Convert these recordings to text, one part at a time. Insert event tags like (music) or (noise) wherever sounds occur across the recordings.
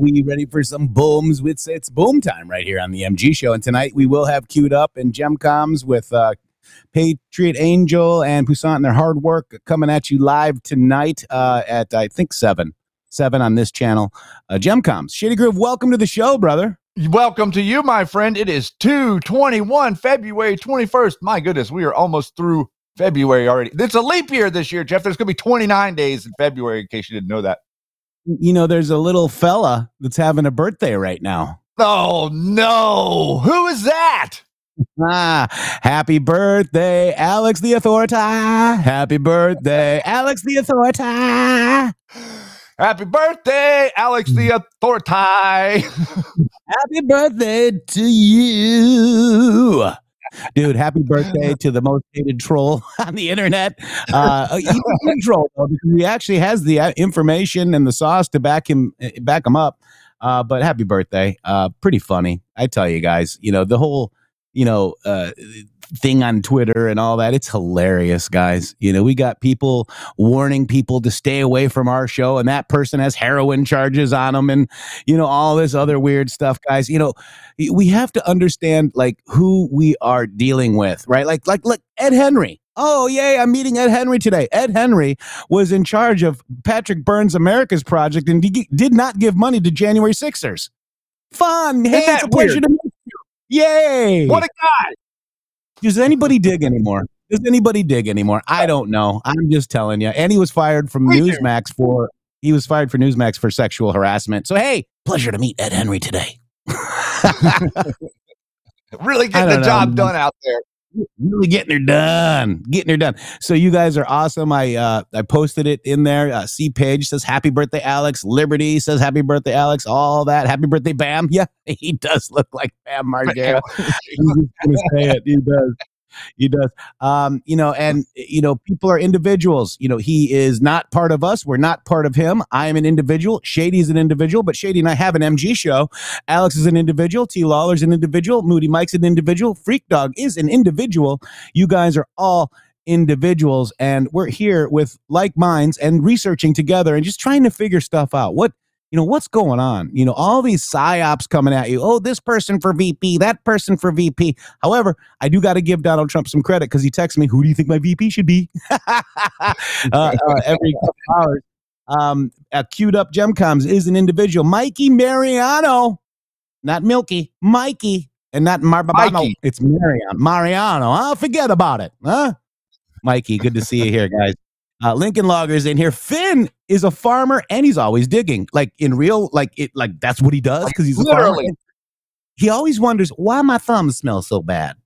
We ready for some booms? It's it's boom time right here on the MG show. And tonight we will have queued up and Gemcoms with uh, Patriot Angel and Poussin and their hard work coming at you live tonight uh, at I think seven. Seven on this channel. Uh, Gemcoms. Shady Groove, welcome to the show, brother. Welcome to you, my friend. It is 221, February 21st. My goodness, we are almost through February already. It's a leap year this year, Jeff. There's going to be 29 days in February, in case you didn't know that. You know, there's a little fella that's having a birthday right now. Oh, no. Who is that? Ah, (laughs) happy birthday, Alex the Authority. Happy birthday, Alex the Authority. (gasps) Happy birthday, Alex the Authority. (laughs) Happy birthday to you. Dude, happy birthday (laughs) to the most hated troll (laughs) on the internet. Uh, he's (laughs) troll though, because he actually has the uh, information and the sauce to back him eh, back him up. Uh, but happy birthday. Uh, pretty funny. I tell you guys, you know, the whole, you know, uh, thing on Twitter and all that. It's hilarious, guys. You know, we got people warning people to stay away from our show, and that person has heroin charges on them, and you know all this other weird stuff, guys. You know, we have to understand like who we are dealing with, right? Like, like, like Ed Henry. Oh, yay, I'm meeting Ed Henry today. Ed Henry was in charge of Patrick Byrne's America's Project and he did not give money to January Sixers. Fun. Hey, it's a pleasure weird? to meet you. Yay. What a guy. Does anybody dig anymore? Does anybody dig anymore? I don't know. I'm just telling you. And he was fired from. Newsmax for he was fired for Newsmax for sexual harassment. So hey, pleasure to meet Ed Henry today. (laughs) Really getting the know, job done out there. Really getting her done getting her done. So you guys are awesome. I uh i posted it in there. Uh, c page says happy birthday alex. Liberty says happy birthday alex. All that. Happy birthday bam. (laughs) Yeah he does look like bam margera. I'm just gonna say it. He does he does um you know and you know people are individuals you know he is not part of us we're not part of him i am an individual shady's an individual but shady and i have an mg show Alex is an individual. T. Lawler's an individual. Moody Mike's an individual. Freak Dog is an individual. You guys are all individuals, and we're here with like minds and researching together and just trying to figure stuff out. What you know, what's going on? You know, all these psyops coming at you. Oh, this person for VP, that person for VP. However, I do got to give Donald Trump some credit because he texts me, "Who do you think my VP should be?" (laughs) uh, uh, every couple hours. Um, uh, queued up Gemcoms is an individual. Mikey Mariano not Milky, Mikey and not Marbabano. It's Mariano. Mariano. Huh? Forget about it. Huh? Mikey, good to see you here, guys. Uh, Lincoln Loggers in here. Finn is a farmer and he's always digging. Like in real, like it, like that's what he does because he's a farmer. Literally. He always wonders why my thumbs smell so bad.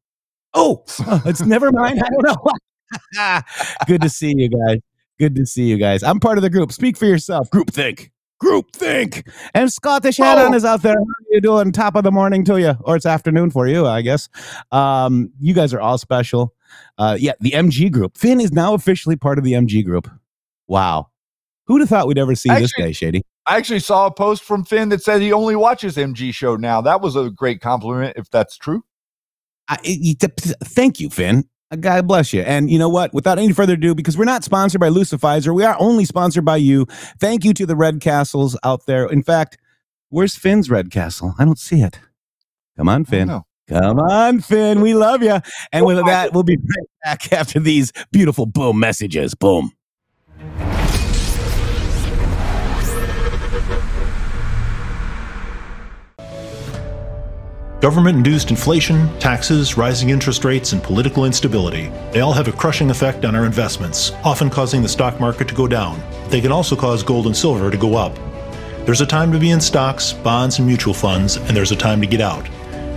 Oh, (laughs) it's never mind. I don't know. (laughs) Good to see you guys. Good to see you guys. I'm part of the group. Speak for yourself. Group think. Group think. And Scottish Oh. is out there. How are you doing? Top of the morning to you, or it's afternoon for you, I guess. Um, you guys are all special. Uh, yeah, the MG group. Finn is now officially part of the MG group. Wow. Who'd have thought we'd ever see this Actually- guy, Shady? I actually saw a post from Finn that said he only watches MG show now. That was a great compliment, if that's true. I, y- th- thank you, Finn. Uh, God bless you. And you know what? Without any further ado, because we're not sponsored by Lucifizer, we are only sponsored by you. Thank you to the Red Castles out there. In fact, where's Finn's Red Castle? I don't see it. Come on, Finn. Know. Come on, Finn. We love you. And with that, we'll be right back after these beautiful boom messages. Boom. Government induced inflation, taxes, rising interest rates, and political instability. They all have a crushing effect on our investments, often causing the stock market to go down. They can also cause gold and silver to go up. There's a time to be in stocks, bonds, and mutual funds, and there's a time to get out.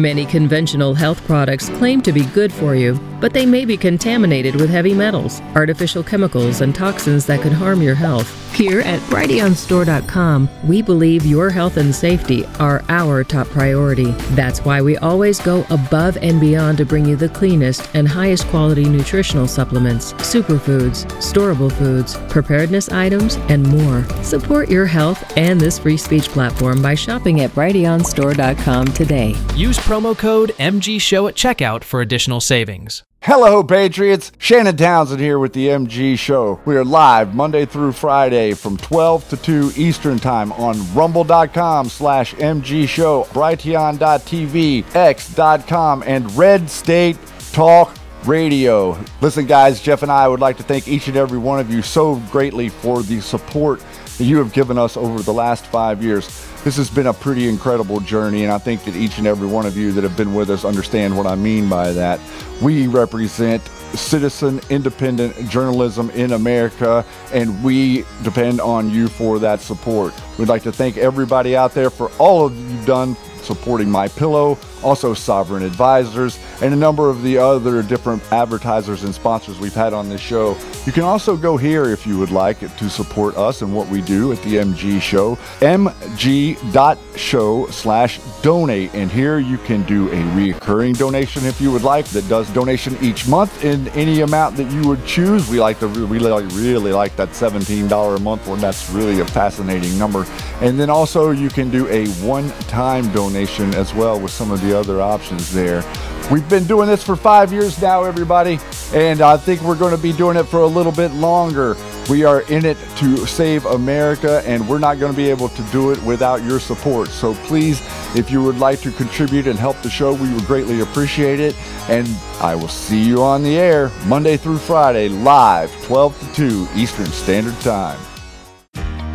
Many conventional health products claim to be good for you, but they may be contaminated with heavy metals, artificial chemicals, and toxins that could harm your health. Here at BrighteonStore.com, we believe your health and safety are our top priority. That's why we always go above and beyond to bring you the cleanest and highest quality nutritional supplements, superfoods, storable foods, preparedness items, and more. Support your health and this free speech platform by shopping at BrighteonStore.com today. Use promo code MG Show at checkout for additional savings. Hello, Patriots. Shannon Townsend here with the MG Show. We are live Monday through Friday from 12 to 2 Eastern Time on rumble.com slash MG Show, brighteon.tv, x.com, and Red State Talk Radio. Listen, guys, Jeff and I would like to thank each and every one of you so greatly for the support that you have given us over the last five years. This has been a pretty incredible journey, and I think that each and every one of you that have been with us understand what I mean by that. We represent citizen independent journalism in America, and we depend on you for that support. We'd like to thank everybody out there for all of you've done supporting My Pillow, also Sovereign Advisors, and a number of the other different advertisers and sponsors we've had on this show. You can also go here if you would like to support us and what we do at the MG Show, mg.show slash donate. And here you can do a reoccurring donation if you would like that does donation each month in any amount that you would choose. We like to like, really like that $17 a month one. That's really a fascinating number. And then also you can do a one-time donation as well with some of the other options there. We've been doing this for five years now, everybody, and I think we're going to be doing it for a little bit longer. We are in it to save America, and we're not going to be able to do it without your support. So please, if you would like to contribute and help the show, we would greatly appreciate it. And I will see you on the air Monday through Friday, live, 12 to 2 Eastern Standard Time.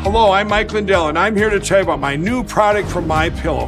Hello, I'm Mike Lindell, and I'm here to tell you about my new product from My Pillow,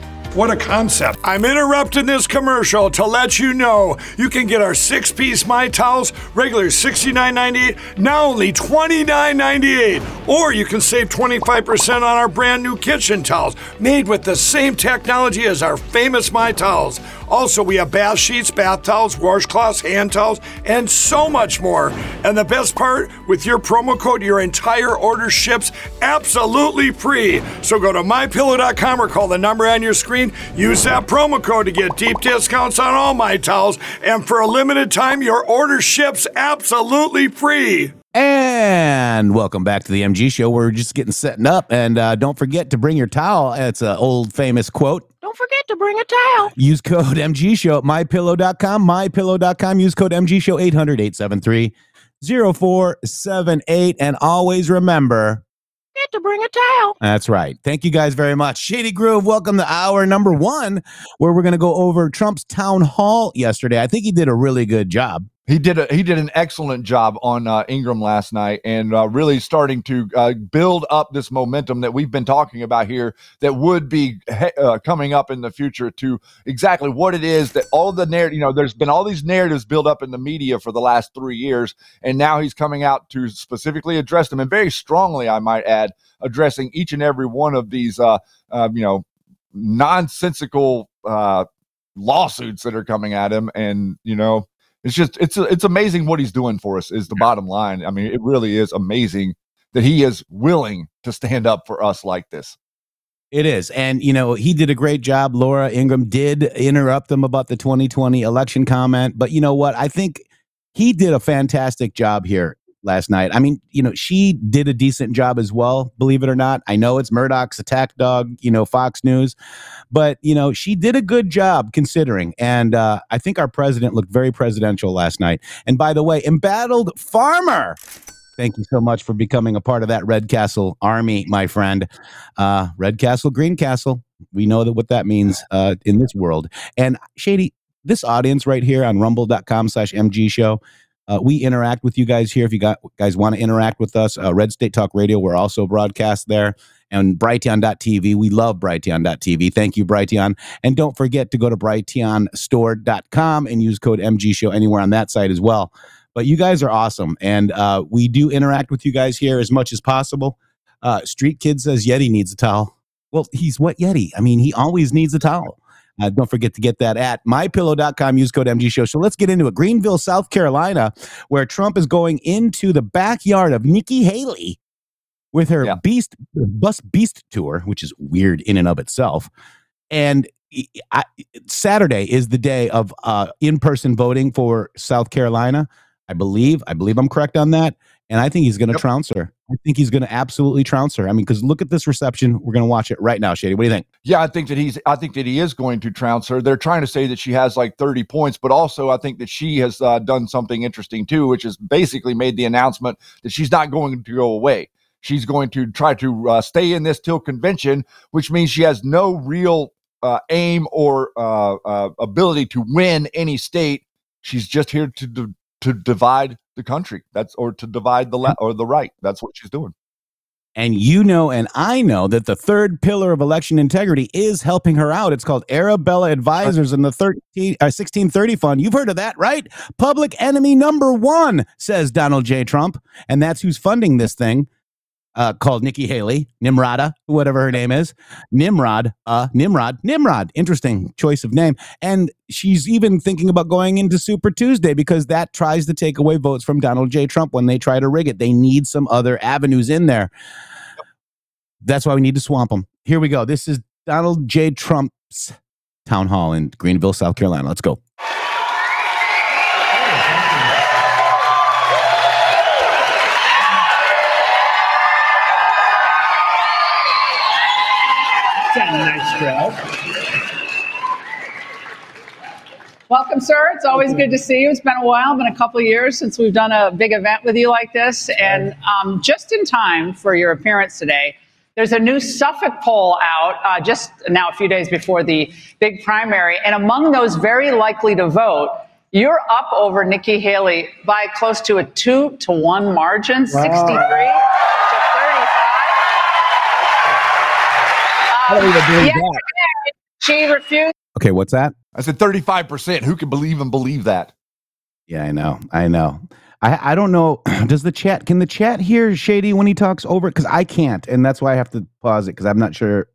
What a concept. I'm interrupting this commercial to let you know you can get our six piece My Towels, regular $69.98, now only $29.98. Or you can save 25% on our brand new kitchen towels, made with the same technology as our famous My Towels. Also, we have bath sheets, bath towels, washcloths, hand towels, and so much more. And the best part, with your promo code, your entire order ships absolutely free. So go to mypillow.com or call the number on your screen. Use that promo code to get deep discounts on all my towels. And for a limited time, your order ships absolutely free. And welcome back to the MG show. We're just getting setting up. And uh, don't forget to bring your towel. It's an old famous quote. Don't forget to bring a towel. Use code MG show at mypillow.com. Mypillow.com. Use code MG show 800 873 0478. And always remember, To bring a towel. That's right. Thank you guys very much. Shady Groove, welcome to hour number one, where we're going to go over Trump's town hall yesterday. I think he did a really good job. He did a, he did an excellent job on uh, Ingraham last night, and uh, really starting to uh, build up this momentum that we've been talking about here. That would be uh, coming up in the future to exactly what it is that all the narrative. You know, there's been all these narratives built up in the media for the last three years, and now he's coming out to specifically address them, and very strongly, I might add, addressing each and every one of these. Uh, uh, you know, nonsensical lawsuits that are coming at him, and you know it's just it's it's amazing what he's doing for us is the bottom line. I mean, it really is amazing that he is willing to stand up for us like this. It is. And, you know, he did a great job. Laura Ingraham did interrupt them about the 2020 election comment. But you know what? I think he did a fantastic job here last night. I mean, you know, she did a decent job as well, believe it or not. I know it's Murdoch's attack dog, you know, Fox News, but, you know, she did a good job considering. And uh, I think our president looked very presidential last night. And by the way, embattled farmer. Thank you so much for becoming a part of that Red Castle army, my friend. Uh, Red Castle, Green Castle. We know that what that means uh, in this world. And Shady, this audience right here on rumble.com slash MG show, uh, we interact with you guys here. If you got, guys want to interact with us, uh, Red State Talk Radio, we're also broadcast there. And Brighteon.tv, we love Brighteon.tv. Thank you, Brighteon. And don't forget to go to BrighteonStore.com and use code MG Show anywhere on that site as well. But you guys are awesome. And uh, we do interact with you guys here as much as possible. Uh, Street Kid says Yeti needs a towel. Well, he's what Yeti? I mean, he always needs a towel. Uh, don't forget to get that at mypillow.com. Use code MG Show. So let's get into it. Greenville, South Carolina, where Trump is going into the backyard of Nikki Haley with her yeah. Beast Bus Beast tour, which is weird in and of itself. And I, Saturday is the day of uh, in-person voting for South Carolina. I believe. I believe I'm correct on that. And I think he's going to yep. trounce her. I think he's going to absolutely trounce her. I mean, because look at this reception. We're going to watch it right now, Shady. What do you think? Yeah, I think that he's. I think that he is going to trounce her. They're trying to say that she has like 30 points, but also I think that she has uh, done something interesting too, which is basically made the announcement that she's not going to go away. She's going to try to uh, stay in this till convention, which means she has no real uh, aim or uh, uh, ability to win any state. She's just here to to divide the country. That's or to divide the left or the right. That's what she's doing. And you know, and I know that the third pillar of election integrity is helping her out. It's called Arabella Advisors and the 13, uh, 1630 Fund. You've heard of that, right? Public enemy number one, says Donald J. Trump. And that's who's funding this thing uh, called Nikki Haley, Nimrata, whatever her name is. Nimrod, uh, Nimrod, Nimrod. Interesting choice of name. And she's even thinking about going into Super Tuesday because that tries to take away votes from Donald J. Trump when they try to rig it. They need some other avenues in there. That's why we need to swamp them. Here we go. This is Donald J. Trump's town hall in Greenville, South Carolina. Let's go. Crowd. Welcome, sir. It's always good to see you. It's been a while, been a couple of years since we've done a big event with you like this. And um, just in time for your appearance today, there's a new Suffolk poll out uh, just now a few days before the big primary. And among those very likely to vote, you're up over Nikki Haley by close to a two to one margin, wow. 63 How do we do that? She refused. Okay, what's that? I said 35%. Who can believe and believe that? Yeah, I know. I know. I I don't know. (clears throat) Does the chat can the chat hear Shady when he talks over it? Because I can't, and that's why I have to pause it because I'm not sure.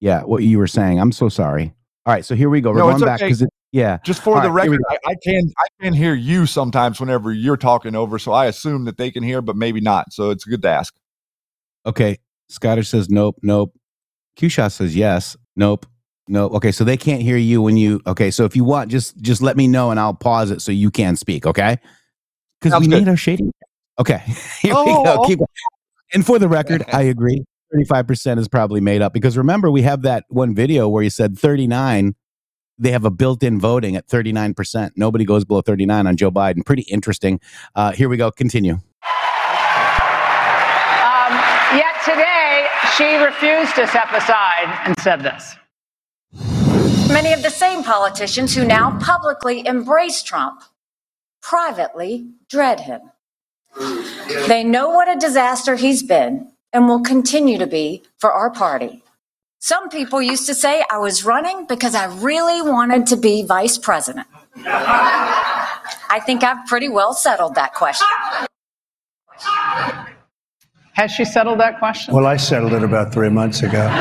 Yeah, what you were saying. I'm so sorry. All right, so here we go. We're No, going back okay. because it. Yeah. Just for All the right, record, I, I can I can hear you sometimes whenever you're talking over, so I assume that they can hear, but maybe not. So it's good to ask. Okay. Scottish says nope, nope. Q-Shot says yes, nope, nope. Okay, so they can't hear you when you. Okay, so if you want, just just let me know and I'll pause it so you can speak. Okay. Because we good. need our shady. Okay. (laughs) Here we Oh, go. Keep. And for the record, I agree. Thirty-five percent is probably made up because remember we have that one video where you said thirty-nine. They have a built-in voting at thirty-nine percent. Nobody goes below thirty-nine on Joe Biden. Pretty interesting. Uh, here we go. Continue. Um, yet today, she refused to step aside and said this. Many of the same politicians who now publicly embrace Trump privately dread him. They know what a disaster he's been and will continue to be for our party. Some people used to say I was running because I really wanted to be vice president. I think I've pretty well settled that question. Has she settled that question? Well, I settled it about three months ago. (laughs) and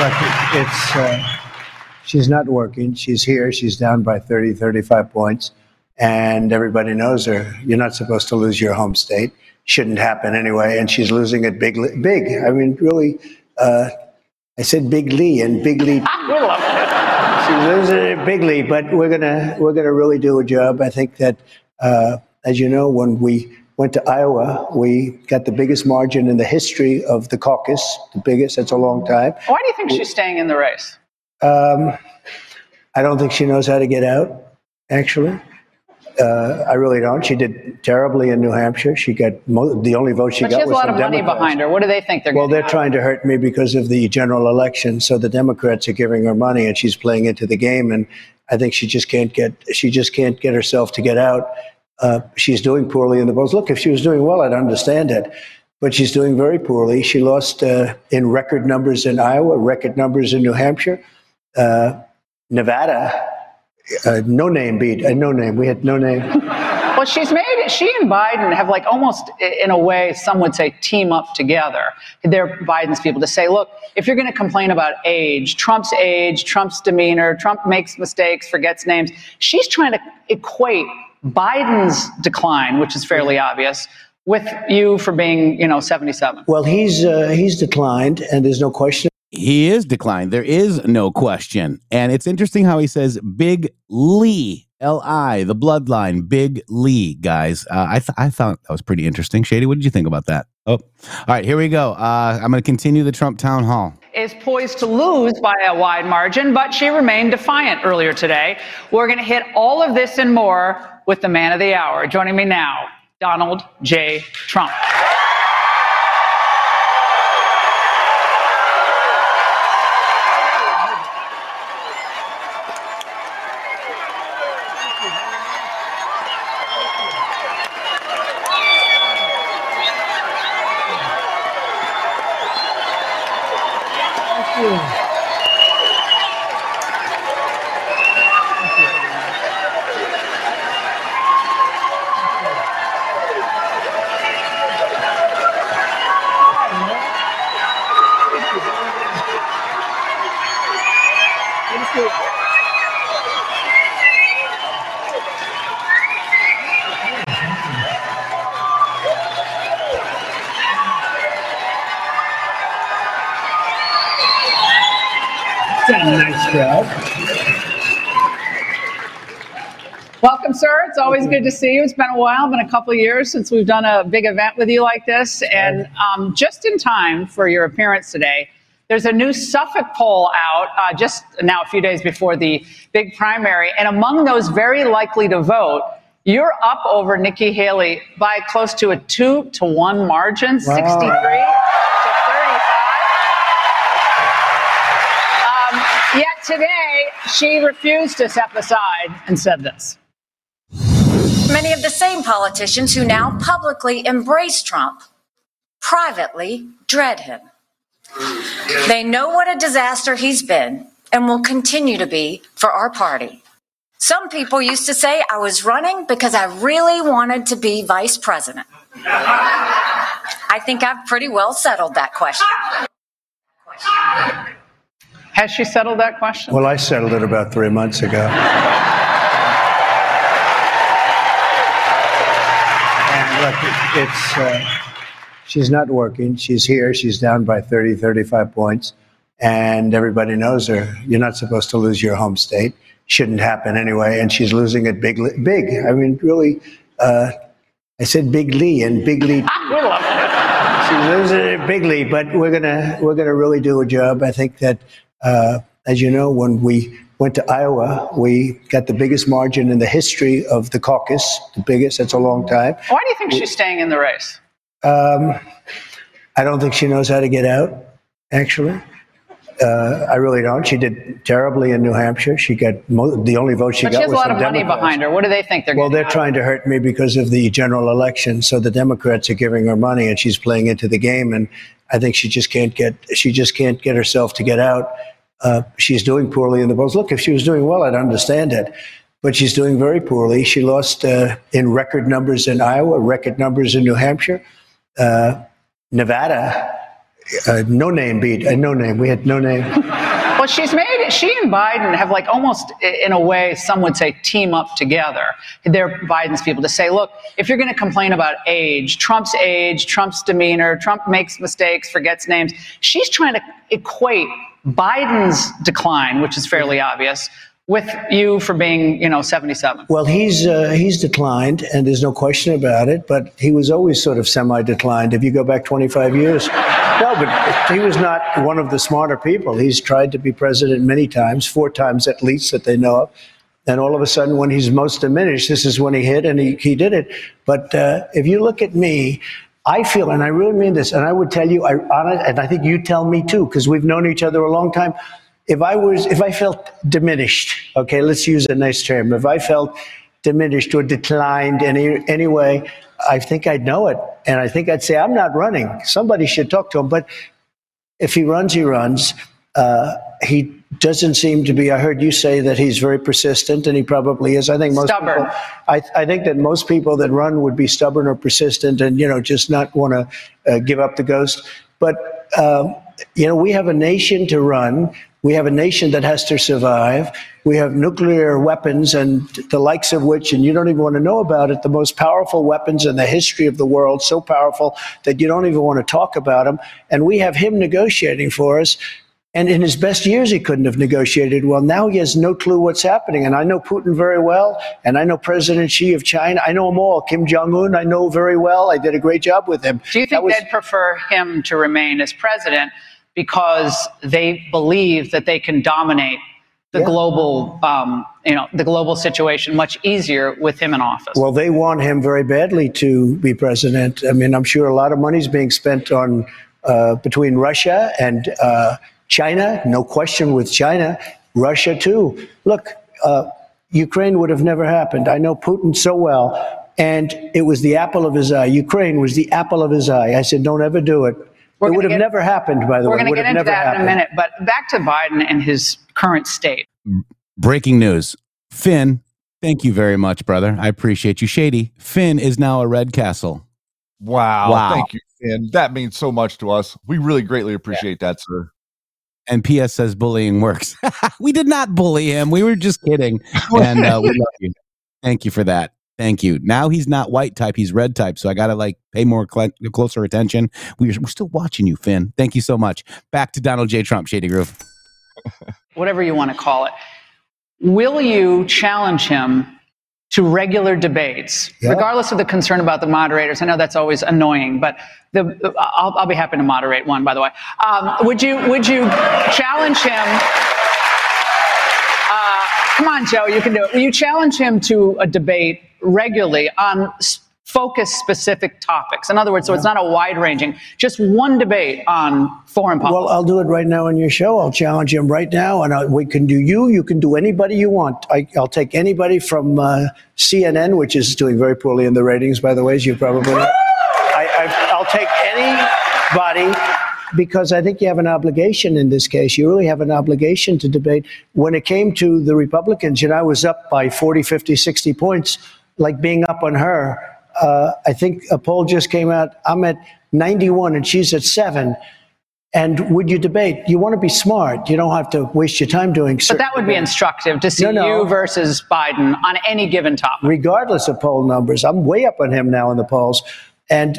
look, it- it's, uh, she's not working. She's here. She's down by 30, 35 points. And everybody knows her. You're not supposed to lose your home state. Shouldn't happen anyway. And she's losing it big, big. I mean, really, uh, I said big Lee and big Lee. (laughs) we love it. She's losing it bigly, but we're gonna we're gonna really do a job. I think that, uh, as you know, when we went to Iowa, we got the biggest margin in the history of the caucus, the biggest. That's a long time. Why do you think she's staying in the race? Um, I don't think she knows how to get out. Actually, uh, I really don't. She did terribly in New Hampshire. She got mo- the only vote she but got she has a was lot from of money Democrats. behind her. What do they think they're Well, they're trying to hurt me because of the general election. So the Democrats are giving her money, and she's playing into the game. And I think she just can't get she just can't get herself to get out. Uh, she's doing poorly in the polls. Look, if she was doing well, I'd understand it. But she's doing very poorly. She lost uh, in record numbers in Iowa, record numbers in New Hampshire, uh, Nevada. Uh, no name beat. Uh, no name. We had no name. Well, she's made she and Biden have like almost in a way some would say team up together. They're Biden's people to say, look, if you're going to complain about age, Trump's age, Trump's demeanor, Trump makes mistakes, forgets names. She's trying to equate Biden's decline, which is fairly obvious, with you for being, you know, 77. Well, he's uh, he's declined, and there's no question. He is declined. There is no question. And it's interesting how he says Big Lee, L I, the bloodline, Big Lee, guys. Uh, I, th- I thought that was pretty interesting. Shady, what did you think about that? Oh, all right, here we go. Uh, I'm going to continue the Trump town hall. is poised to lose by a wide margin, but she remained defiant earlier today. We're going to hit all of this and more with the man of the hour. Joining me now, Donald J. Trump. nice crowd. Welcome, sir. It's always good to see you. It's been a while, been a couple of years since we've done a big event with you like this. And um, just in time for your appearance today, there's a new Suffolk poll out uh, just now a few days before the big primary. And among those very likely to vote, you're up over Nikki Haley by close to a two to one margin, 63 to 35. Um, yet today, she refused to step aside and said this. Many of the same politicians who now publicly embrace Trump privately dread him. They know what a disaster he's been and will continue to be for our party. Some people used to say I was running because I really wanted to be vice president. I think I've pretty well settled that question. Has she settled that question? Well, I settled it about three months ago. Look, it's, uh, she's not working. She's here. She's down by 30, 35 points. And everybody knows her. You're not supposed to lose your home state. Shouldn't happen anyway. And she's losing it big. Big. I mean, really, uh, I said bigly and bigly. (laughs) She's losing it bigly, but we're gonna we're gonna really do a job. I think that, uh, as you know, when we went to Iowa, we got the biggest margin in the history of the caucus. The biggest. That's a long time. Why do you think she's staying in the race? Um, I don't think she knows how to get out. Actually, uh, I really don't. She did terribly in New Hampshire. She got mo- the only vote she but got she has a lot of money Democrats. behind her. What do they think they're Well, they're trying to hurt me because of the general election. So the Democrats are giving her money, and she's playing into the game. And I think she just can't get she just can't get herself to get out. Uh, she's doing poorly in the polls. Look, if she was doing well, I'd understand it. But she's doing very poorly. She lost uh, in record numbers in Iowa, record numbers in New Hampshire, uh, Nevada. Uh, no name beat. Uh, no name. We had no name. (laughs) Well, she's made she and Biden have like almost in a way some would say team up together. They're Biden's people to say, look, if you're going to complain about age, Trump's age, Trump's demeanor, Trump makes mistakes, forgets names. She's trying to equate Biden's decline, which is fairly obvious, with you for being, you know, 77. Well, he's uh, he's declined, and there's no question about it. But he was always sort of semi-declined. If you go back 25 years, no, but he was not one of the smarter people. He's tried to be president many times, four times at least that they know of. And all of a sudden, when he's most diminished, this is when he hit, and he, he did it. But uh, if you look at me, I feel, and I really mean this, and I would tell you, I, and I think you tell me too, because we've known each other a long time. If I was, if I felt diminished, okay, let's use a nice term. If I felt diminished or declined any anyway, I think I'd know it, and I think I'd say I'm not running. Somebody should talk to him. But if he runs, he runs. Uh, he doesn't seem to be. I heard you say that he's very persistent, and he probably is. I think most Stubborn. people. I, I think that most people that run would be stubborn or persistent, and you know, just not want to uh, give up the ghost. But um, you know, we have a nation to run. We have a nation that has to survive. We have nuclear weapons and the likes of which, and you don't even want to know about it, the most powerful weapons in the history of the world, so powerful that you don't even want to talk about them. And we have him negotiating for us. And in his best years, he couldn't have negotiated well. Now he has no clue what's happening. And I know Putin very well, and I know President Xi of China. I know them all. Kim Jong Un, I know very well. I did a great job with him. Do you think they'd prefer him to remain as president because they believe that they can dominate the global, um, you know, the global situation much easier with him in office? Well, they want him very badly to be president. I mean, I'm sure a lot of money is being spent on uh, between Russia and uh, China. No question with China, Russia too. Look, uh, Ukraine would have never happened. I know Putin so well, and it was the apple of his eye. Ukraine was the apple of his eye. I said, don't ever do it. We're it would gonna have get- never happened, by the way. We're going to Would get have into never that in a happened. minute, but back to Biden and his current state. Breaking news. Finn, thank you very much, brother. I appreciate you. Shady, Finn is now a Red Castle. Wow. Wow. Thank you, Finn. That means so much to us. We really greatly appreciate that, sir. And PS says bullying works. (laughs) we did not bully him. We were just kidding. And uh, we love you. Thank you for that. Thank you. Now he's not white type; he's red type. So I got to like pay more cl- closer attention. We're, we're still watching you, Finn. Thank you so much. Back to Donald J. Trump, Shady Groove. (laughs) whatever you want to call it. Will you challenge him to regular debates, regardless of the concern about the moderators? I know that's always annoying, but the, I'll, I'll be happy to moderate one. By the way, um, would you would you challenge him? Uh, come on, Joe, you can do it. Will you challenge him to a debate regularly on s- focused specific topics? In other words, so it's not a wide ranging, just one debate on foreign policy. Well, I'll do it right now on your show. I'll challenge him right now, and I, we can do you. You can do anybody you want. I, I'll take anybody from uh, CNN, which is doing very poorly in the ratings, by the way, as you probably know. I, I, I'll take any body because I think you have an obligation in this case. You really have an obligation to debate. When it came to the Republicans, you know, I was up by 40, 50, 60 points, like being up on her. Uh, I think a poll just came out. I'm at 91 and she's at seven. And would you debate? You want to be smart. You don't have to waste your time doing. But that would be instructive to see No, no. you versus Biden on any given topic. regardless of poll numbers. I'm way up on him now in the polls. And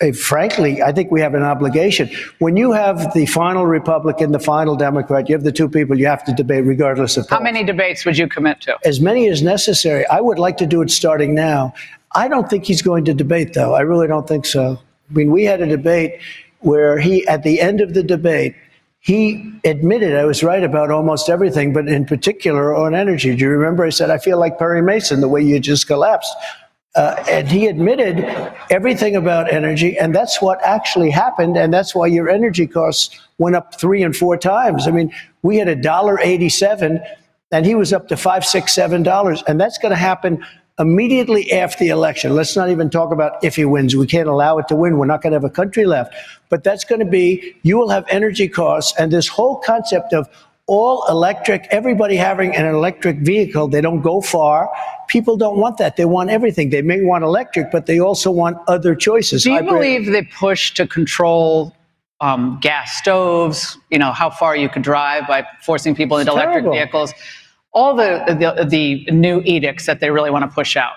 Eh, frankly, I think we have an obligation. When you have the final Republican, the final Democrat, you have the two people you have to debate regardless of How many debates would you commit to? As many as necessary. I would like to do it starting now. I don't think he's going to debate, though. I really don't think so. I mean, we had a debate where he, at the end of the debate, he admitted I was right about almost everything, but in particular on energy. Do you remember? I said, I feel like Perry Mason, the way you just collapsed. Uh, and he admitted everything about energy, and that's what actually happened, and that's why your energy costs went up three and four times. I mean, we had a dollar eighty-seven, and he was up to five, six, seven dollars, and that's going to happen immediately after the election. Let's not even talk about if he wins. We can't allow it to win. We're not going to have a country left. But that's going to be you will have energy costs, and this whole concept of all electric, everybody having an electric vehicle, they don't go far. People don't want that. They want everything. They may want electric, but they also want other choices. Do you Hybrid- believe the push to control um, gas stoves, you know, how far you could drive by forcing people into electric terrible. vehicles, all the, the, the new edicts that they really want to push out?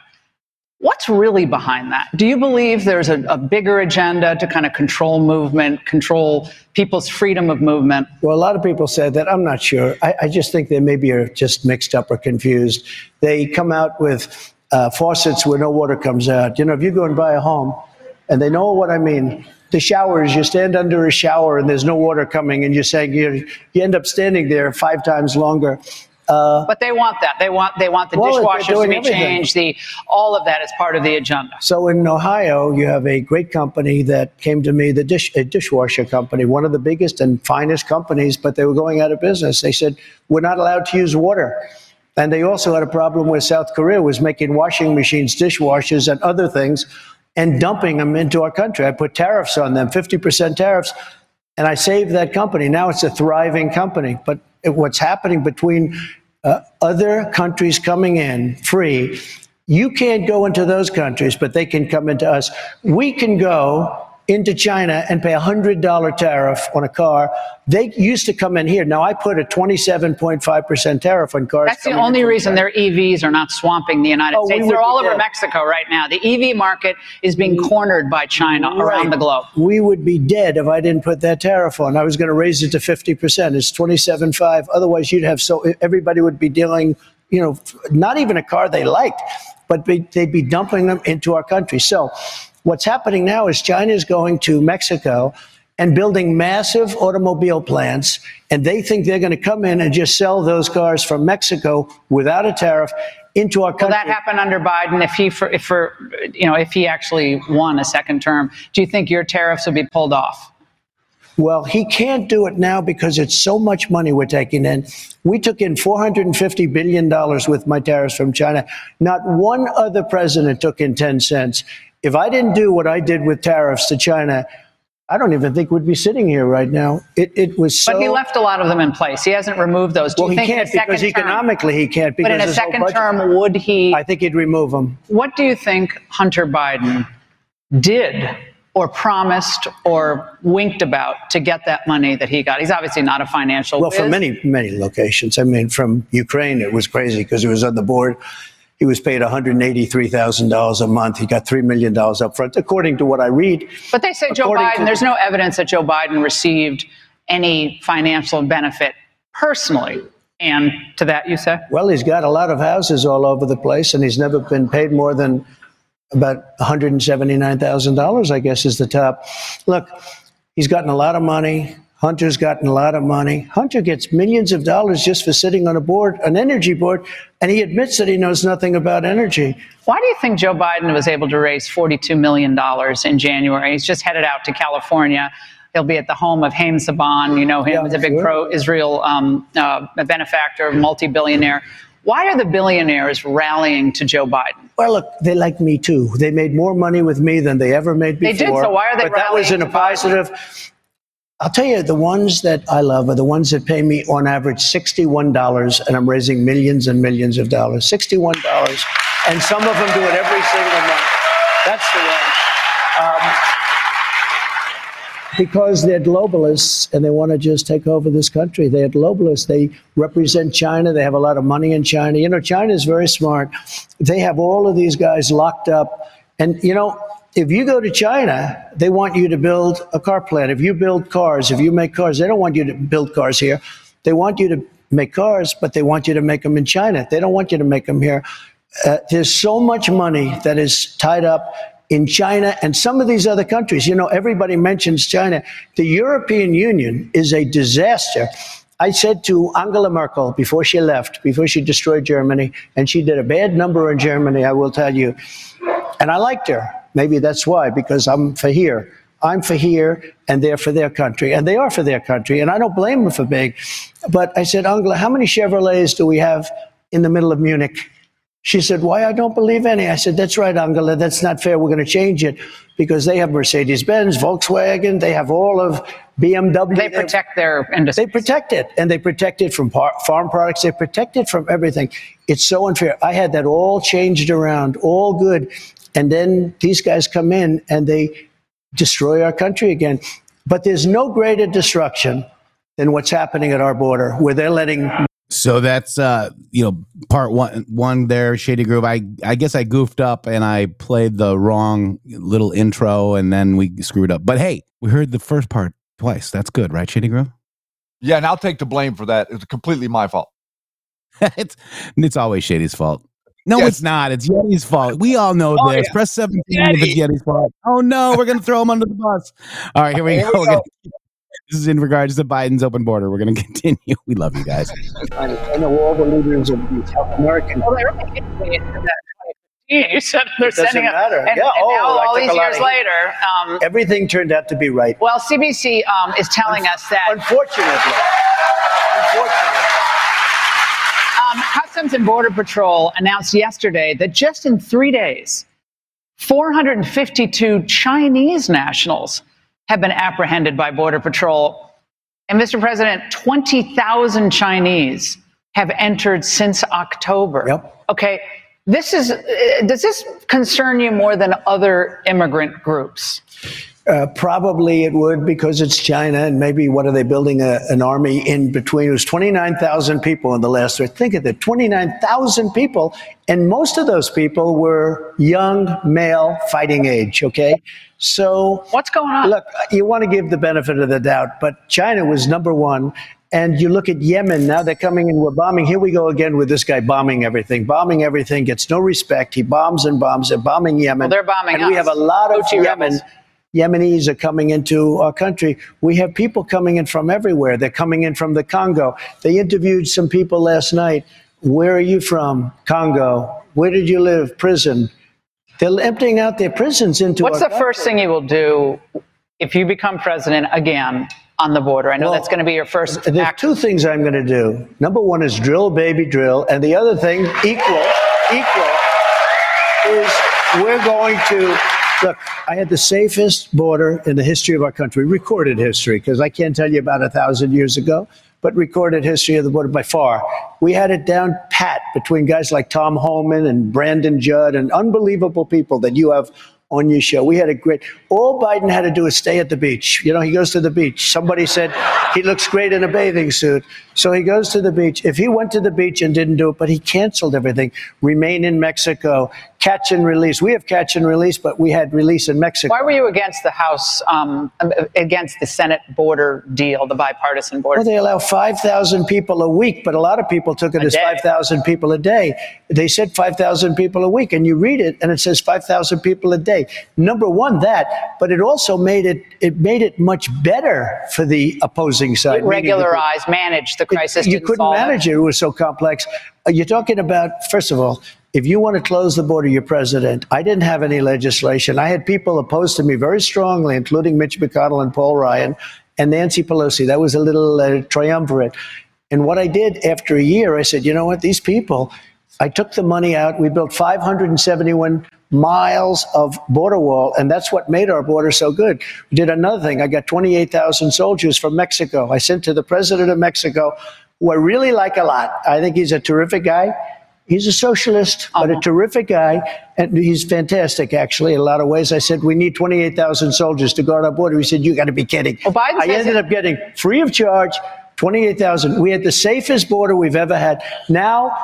What's really behind that? Do you believe there's a, a bigger agenda to kind of control movement, control people's freedom of movement? Well, a lot of people said that. I'm not sure. I, I just think they maybe are just mixed up or confused. They come out with uh, faucets where no water comes out. You know, if you go and buy a home, and they know what I mean. The showers, you stand under a shower and there's no water coming, and you're saying you you end up standing there five times longer. Uh, But they want that. They want they want the Well, dishwashers to be everything. changed. The all of that is part of the agenda. So in Ohio, you have a great company that came to me, the dish, a dishwasher company, one of the biggest and finest companies, but they were going out of business. They said, we're not allowed to use water. And they also had a problem where South Korea was making washing machines, dishwashers, and other things and dumping them into our country. I put tariffs on them, 50% tariffs, and I saved that company. Now it's a thriving company. But what's happening between uh, other countries coming in free, you can't go into those countries, but they can come into us. We can go into China and pay a $100 tariff on a car. They used to come in here. Now I put a 27.5% tariff on cars. That's the only reason China. their EVs are not swamping the United Oh, States. would They're all over. Mexico right now. The EV market is being cornered by China around the globe. We would be dead if I didn't put that tariff on. I was going to raise it to 50%. It's 27.5. Otherwise, you'd have so everybody would be dealing, you know, not even a car they liked, but be, they'd be dumping them into our country. So what's happening now is China is going to Mexico and building massive automobile plants, and they think they're going to come in and just sell those cars from Mexico without a tariff into our Will country. that happen under Biden if he, for, if for, you know, if he actually won a second term? Do you think your tariffs would be pulled off? Well, he can't do it now because it's so much money we're taking in. We took in $450 billion with my tariffs from China. Not one other president took in 10 cents. If I didn't do what I did with tariffs to China, I don't even think we'd be sitting here right now. It, it was so. But he left a lot of them in place. He hasn't removed those. Do well, he can't because term- economically he can't. Because But in a second budget- term, would he? I think he'd remove them. What do you think Hunter Biden did or promised or winked about to get that money that he got? He's obviously not a financial Well, from many, many locations. I mean, from Ukraine, it was crazy because he was on the board. He was paid $183,000 a month. He got $3 million up front, according to what I read. But they say Joe Biden, to- there's no evidence that Joe Biden received any financial benefit personally. And to that, you say? Well, he's got a lot of houses all over the place, and he's never been paid more than about $179,000, I guess, is the top. Look, he's gotten a lot of money. Hunter's gotten a lot of money. Hunter gets millions of dollars just for sitting on a board, an energy board, and he admits that he knows nothing about energy. Why do you think Joe Biden was able to raise $42 million in January? He's just headed out to California. He'll be at the home of Haim Saban. You know him Yeah, a big sure. pro Israel um, uh, benefactor, multi billionaire. Why are the billionaires rallying to Joe Biden? Well, look, they like me too. They made more money with me than they ever made before. They did, so why are they But that was in a positive. Biden? I'll tell you, the ones that I love are the ones that pay me on average $61, and I'm raising millions and millions of dollars. $61. And some of them do it every single month. That's the one. Um, because they're globalists and they want to just take over this country. They're globalists. They represent China. They have a lot of money in China. You know, China is very smart. They have all of these guys locked up. And, you know, if you go to China, they want you to build a car plant. If you build cars, if you make cars, they don't want you to build cars here. They want you to make cars, but they want you to make them in China. They don't want you to make them here. Uh, there's so much money that is tied up in China and some of these other countries. You know, everybody mentions China. The European Union is a disaster. I said to Angela Merkel before she left, before she destroyed Germany, and she did a bad number in Germany, I will tell you. And I liked her. Maybe that's why, because I'm for here. I'm for here, and they're for their country. And they are for their country. And I don't blame them for being. But I said, Angela, how many Chevrolets do we have in the middle of Munich? She said, Why? I don't believe any. I said, That's right, Angela. That's not fair. We're going to change it because they have Mercedes Benz, Volkswagen, they have all of BMW. They protect their industry. They protect it, and they protect it from par- farm products. They protect it from everything. It's so unfair. I had that all changed around, all good. And then these guys come in and they destroy our country again. But there's no greater destruction than what's happening at our border, where they're letting So that's uh you know part one one there Shady Groove. I I guess I goofed up and I played the wrong little intro and then we screwed up. But hey, we heard the first part twice. That's good, right, Shady Groove? Yeah, and I'll take the blame for that. It's completely my fault. (laughs) it's it's always Shady's fault. No, Yes. it's not. It's Yeti's fault. We all know Oh, this. yeah. Press 17 if it's Yeti's fault. Oh no, we're gonna throw him under the bus. All right, here we Here go. we (laughs) We're (laughs) this is in regards to Biden's open border. We're gonna (laughs) continue. We love you guys. I know all the leaders of the South American. Well, they really hit me into that 2015. You said they're It doesn't sending it. matter. And, Yeah, and oh, now, all these years later, um, Everything turned out to be right. well, CBP um, is telling us that Unfortunately. Unfortunately. Um, Customs and Border Patrol announced yesterday that just in three days, 452 Chinese nationals have been apprehended by Border Patrol. And, Mr. President, 20,000 Chinese have entered since October. Yep. Okay. This is, uh, does this concern you more than other immigrant groups? Uh, probably it would because it's China, and maybe what are they building a, an army in between? It was 29,000 people in the last three. Think of it 29,000 people, and most of those people were young male fighting age, okay? So, What's going on? look, you want to give the benefit of the doubt, but China was number one. And you look at Yemen, now they're coming in, we're bombing. Here we go again with this guy bombing everything, bombing everything, gets no respect. He bombs and bombs. They're bombing Yemen. Well, they're bombing And we have a lot of Houthi Yemen. rebels. Yemenis are coming into our country. We have people coming in from everywhere. They're coming in from the Congo. They interviewed some people last night. Where are you from? Congo. Where did you live? Prison. They're emptying out their prisons into What's the first thing you will do if you become president again on the border? I know Well, that's going to be your first There's act. two things I'm going to do. Number one is drill, baby, drill. And the other thing, equal, equal, is we're going to look. I had the safest border in the history of our country, recorded history, because I can't tell you about a thousand years ago, but recorded history of the border by far. We had it down pat between guys like Tom Homan and Brandon Judd and unbelievable people that you have on your show. We had a great. All Biden had to do is stay at the beach. You know, he goes to the beach. Somebody said he looks great in a bathing suit, so he goes to the beach. If he went to the beach and didn't do it, but he canceled everything. Remain in Mexico, catch and release. We have catch and release, but we had release in Mexico. Why were you against the House, um, against the Senate border deal, the bipartisan border? Well, they allow 5,000 people a week, but a lot of people took it A as 5,000 people a day. They said 5,000 people a week, and you read it, and it says 5,000 people a day. Number one, that, but it also made it it made it much better for the opposing side. Regularize, manage the crisis. you couldn't solve it. manage it. It was so complex. Uh, You're talking about, first of all, if you want to close the border, you're president. I didn't have any legislation. I had people opposed to me very strongly, including Mitch McConnell and Paul Ryan and Nancy Pelosi. That was a little uh, triumvirate. And what I did after a year, I said, you know what, these people, I took the money out. We built 571 miles of border wall, and that's what made our border so good. We did another thing. I got 28,000 soldiers from Mexico. I sent to the president of Mexico, who I really like a lot. I think he's a terrific guy. He's a socialist, but a uh-huh. terrific guy, and he's fantastic, actually, in a lot of ways. I said, We need 28,000 soldiers to guard our border. He said, You got to be kidding. Well, Biden I ended up getting free of charge 28,000. We had the safest border we've ever had. Now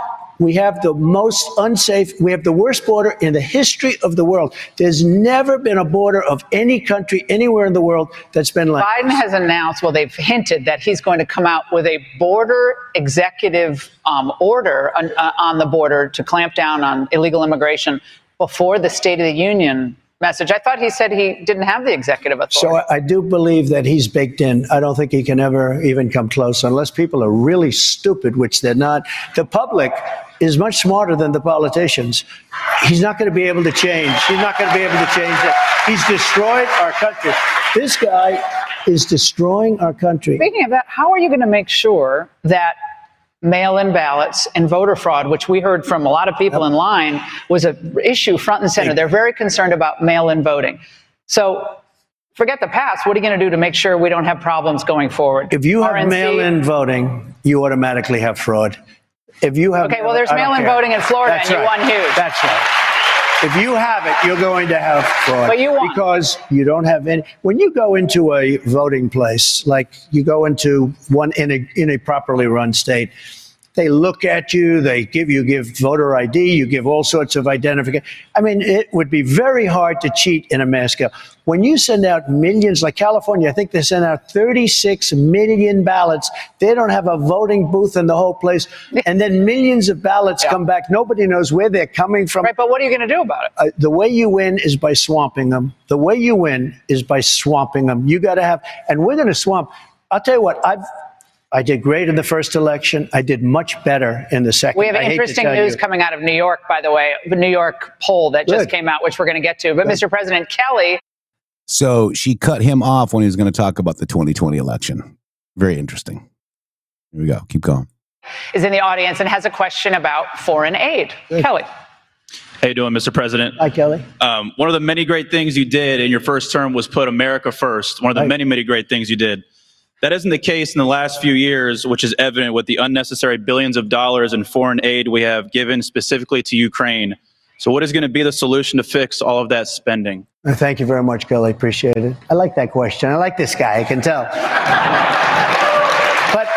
we have the most unsafe, we have the worst border in the history of the world. There's never been a border of any country anywhere in the world that's been like Biden has announced, well, they've hinted that he's going to come out with a border executive um, order on, uh, on the border to clamp down on illegal immigration before the State of the Union message. I thought he said he didn't have the executive authority. So I, I do believe that he's baked in. I don't think he can ever even come close unless people are really stupid, which they're not. The public is much smarter than the politicians. He's not going to be able to change. He's not going to be able to change it. He's destroyed our country. This guy is destroying our country. Speaking of that, how are you going to make sure that mail in ballots and voter fraud, which we heard from a lot of people in line, was an issue front and center? They're very concerned about mail in voting. So forget the past. What are you going to do to make sure we don't have problems going forward? If you have RNC? mail-in voting, you automatically have fraud. If you have Okay, well, there's mail-in voting in Florida, That's and you right. won huge. That's right. If you have it, you're going to have fraud. But you won. because you don't have any. When you go into a voting place, like you go into one in a in a properly run state, they look at you, they give you give voter ID, you give all sorts of identification. I mean, it would be very hard to cheat in a mass scale. When you send out millions, like California, I think they sent out 36 million ballots. They don't have a voting booth in the whole place, and then millions of ballots come back. Nobody knows where they're coming from. Right, but what are you going to do about it? Uh, the way you win is by swamping them. The way you win is by swamping them. You got to have, and we're going to swamp. I'll tell you what, I've. I did great in the first election. I did much better in the second. We have I interesting news you. coming out of New York, by the way, the New York poll that just came out, which we're going to get to. But, Mr. President Kelly, So she cut him off when he was going to talk about the 2020 election. Very interesting. Here we go. Keep going. is in the audience and has a question about foreign aid. Kelly. How you doing, Mr. President? Hi, Kelly. Um, one of the many great things you did in your first term was put America first. One of the Right. many, many great things you did. That isn't the case in the last few years, which is evident with the unnecessary billions of dollars in foreign aid we have given specifically to Ukraine. So, what is going to be the solution to fix all of that spending? Thank you very much, Kelly. Appreciate it. I like that question. I like this guy. I can tell. but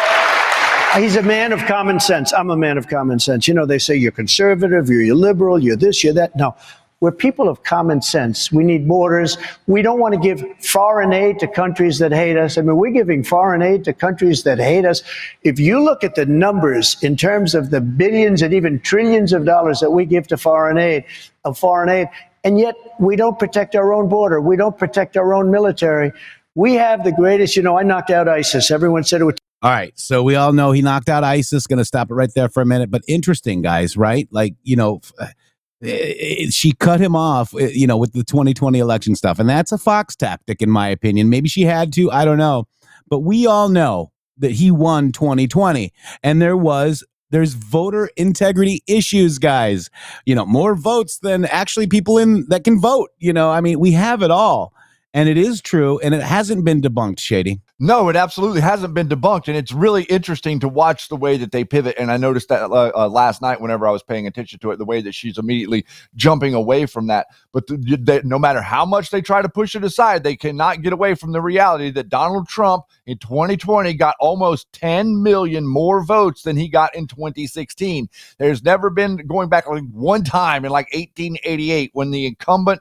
he's a man of common sense. I'm a man of common sense. You know, they say you're conservative, you're liberal, you're this, you're that. No, we're people of common sense. We need borders. We don't want to give foreign aid to countries that hate us. I mean, we're giving foreign aid to countries that hate us. If you look at the numbers in terms of the billions and even trillions of dollars that we give to foreign aid, of foreign aid, and yet we don't protect our own border. We don't protect our own military. We have the greatest, you know, I knocked out ISIS. Everyone said it would All right. So we all know he knocked out ISIS. Going to stop it right there for a minute. But interesting, guys, right? Like, you know, f- Eh, eh, eh, she cut him off, eh, you know, with the 2020 election stuff. And that's a Fox tactic, in my opinion. Maybe she had to. I don't know. But we all know that he won 2020. And there was. There's voter integrity issues, guys. You know, more votes than actually people in that can vote. You know, I mean, we have it all. And it is true. And it hasn't been debunked, Shady. No, it absolutely hasn't been debunked, and it's really interesting to watch the way that they pivot. And I noticed that uh, uh, last night, whenever I was paying attention to it, the way that she's immediately jumping away from that. But they, no matter how much they try to push it aside, they cannot get away from the reality that Donald Trump in 2020 got almost 10 million more votes than he got in 2016. There's never been going back like one time in like 1888 when the incumbent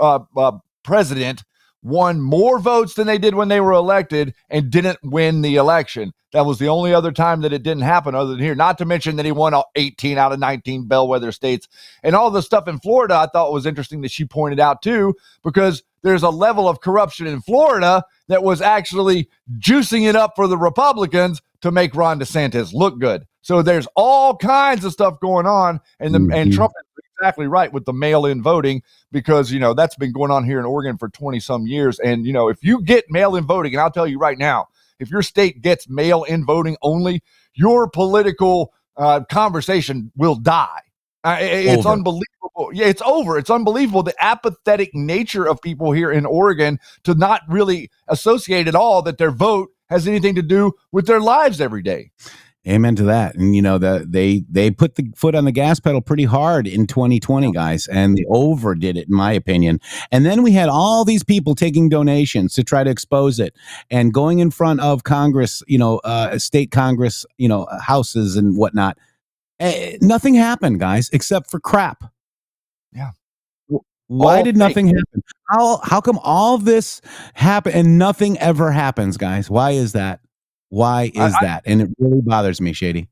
uh, uh, president won more votes than they did when they were elected and didn't win the election. That was the only other time that it didn't happen, other than here. Not to mention that he won 18 out of 19 bellwether states. And all the stuff in Florida, I thought was interesting that she pointed out too, because there's a level of corruption in Florida that was actually juicing it up for the Republicans to make Ron DeSantis look good. So there's all kinds of stuff going on, and the and Mhm. Trump exactly right with the mail-in voting because you know that's been going on here in Oregon for 20 some years. And you know, if you get mail-in voting, and I'll tell you right now, if your state gets mail in voting only, your political uh, conversation will die. Uh, it- it's unbelievable. Yeah, it's over. It's unbelievable the apathetic nature of people here in Oregon to not really associate at all that their vote has anything to do with their lives every day. Amen to that. And you know, that they they put the foot on the gas pedal pretty hard in 2020, guys, and they overdid it, in my opinion. And then we had all these people taking donations to try to expose it and going in front of Congress, you know, uh, state Congress, you know, houses and whatnot. Eh, nothing happened, guys, except for crap. Yeah. Why All did nothing happen? How how come all this happen and nothing ever happens, guys? Why is that? Why is I- that? And it really bothers me, Shady.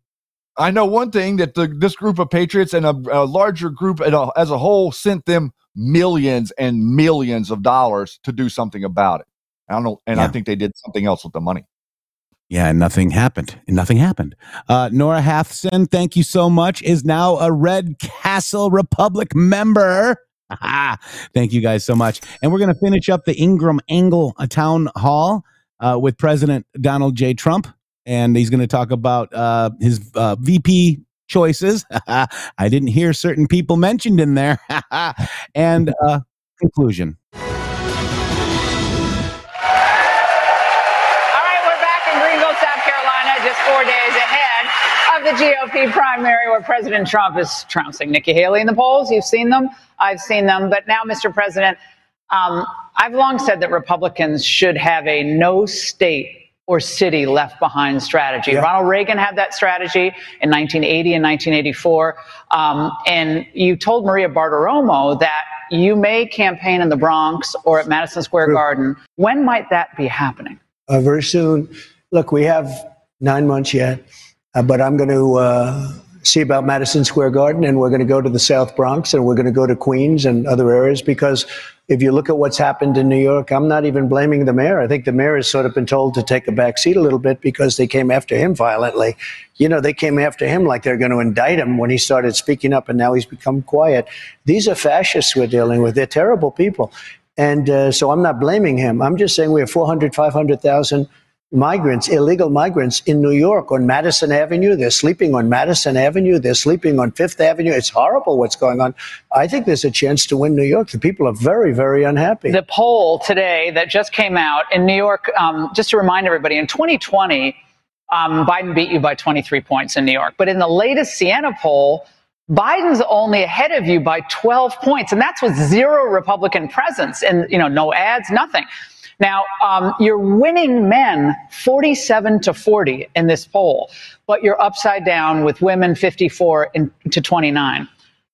I know one thing that the, this group of patriots and a, a larger group a, as a whole sent them millions and millions of dollars to do something about it. I don't know, and I think they did something else with the money. Yeah, and nothing happened. And nothing happened. Uh, Nora Hathson, thank you so much, is now a Red Castle Republic member. (laughs) thank you guys so much. And we're going to finish up the Ingraham Angle uh, Town Hall uh, with President Donald J. Trump. And he's going to talk about uh, his uh, VP choices. (laughs) I didn't hear certain people mentioned in there. (laughs) and uh, conclusion. All right, we're back in Greenville, South Carolina, just four days ahead of the GOP primary where President Trump is trouncing Nikki Haley in the polls. You've seen them. I've seen them. But now, Mr. President, um, I've long said that Republicans should have a no state or city left behind strategy. Ronald Reagan had that strategy in 1980 and 1984. Um, and you told Maria Bartiromo that you may campaign in the Bronx or at Madison Square Garden. When might that be happening? uh, very soon. Look, we have nine months yet, uh, but I'm going to uh, see about Madison Square Garden, and we're going to go to the South Bronx, and we're going to go to Queens and other areas because if you look at what's happened in New York, I'm not even blaming the mayor. I think the mayor has sort of been told to take a back seat a little bit because they came after him violently. You know, they came after him like they're going to indict him when he started speaking up, and now he's become quiet. These are fascists we're dealing with. They're terrible people. And uh, so I'm not blaming him. I'm just saying we have 400, 500,000 migrants, illegal migrants in New York on Madison Avenue. They're sleeping on Madison Avenue. They're sleeping on Fifth Avenue. It's horrible what's going on. I think there's a chance to win New York. The people are very, very unhappy. The poll today that just came out in New York, um, just to remind everybody, in 2020, um, Biden beat you by 23 points in New York. But in the latest Siena poll, Biden's only ahead of you by 12 points, and that's with zero Republican presence and you know no ads, nothing. Now um, you're winning men 47 to 40 in this poll, but you're upside down with women 54 in, to 29.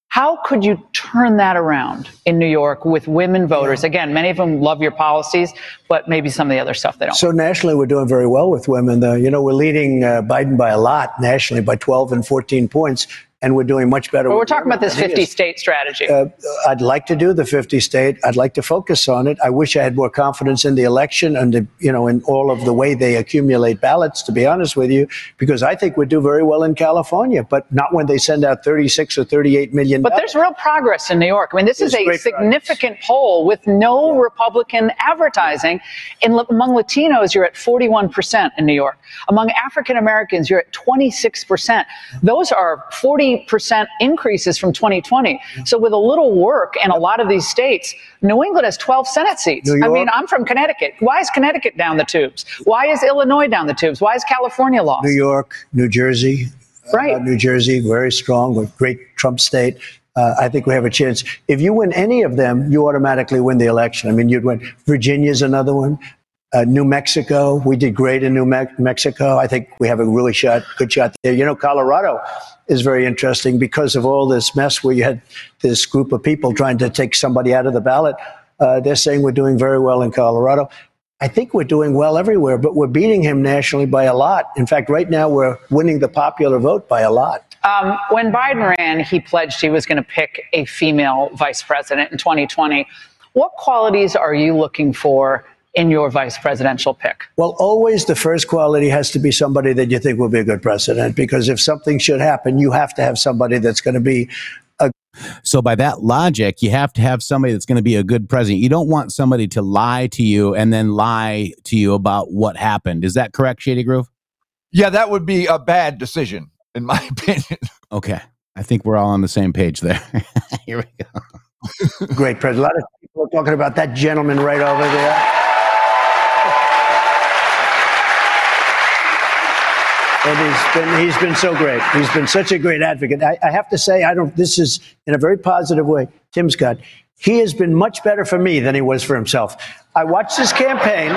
How could you turn that around in New York with women voters? Again, many of them love your policies, but maybe some of the other stuff they don't. So nationally, we're doing very well with women. Uh, you know, we're leading uh, Biden by a lot nationally, by 12 and 14 points, and we're doing much better. But we're talking about this 50 state strategy. Uh, I'd like to do the 50 state. I'd like to focus on it. I wish I had more confidence in the election and, the, you know, in all of the way they accumulate ballots, to be honest with you, because I think we do very well in California, but not when they send out 36 or 38 million. But there's real progress in New York. I mean, this is a significant poll with no Republican advertising. In, among Latinos, you're at 41% in New York. Among African Americans, you're at 26%. Those are 40% increases from 2020. So, with a little work in a lot of these states, New England has 12 Senate seats. I mean, I'm from Connecticut. Why is Connecticut down the tubes? Why is Illinois down the tubes? Why is California lost? New York, New Jersey. Right. Uh, New Jersey, very strong, with great Trump state. Uh, I think we have a chance. If you win any of them, you automatically win the election. I mean, you'd win. Virginia's another one. Uh, New Mexico, we did great in New Me- Mexico. I think we have a really shot, good shot there. You know, Colorado is very interesting because of all this mess where you had this group of people trying to take somebody out of the ballot. Uh, they're saying we're doing very well in Colorado. I think we're doing well everywhere, but we're beating him nationally by a lot. In fact, right now we're winning the popular vote by a lot. Um, when Biden ran, he pledged he was going to pick a female vice president in 2020. What qualities are you looking for in your vice presidential pick? Well, always the first quality has to be somebody that you think will be a good president, because if something should happen, you have to have somebody that's going to be a So by that logic, you have to have somebody that's going to be a good president. You don't want somebody to lie to you and then lie to you about what happened. Is that correct, Shady Groove? Yeah, that would be a bad decision, in my (laughs) opinion. Okay. I think we're all on the same page there. (laughs) Here we go. Great president. A lot of people are talking about that gentleman right over there. And he's been he's been so great. He's been such a great advocate. I, I, have to say, I don't. This is in a very positive way. Tim Scott. He has been much better for me than he was for himself. I watched his campaign,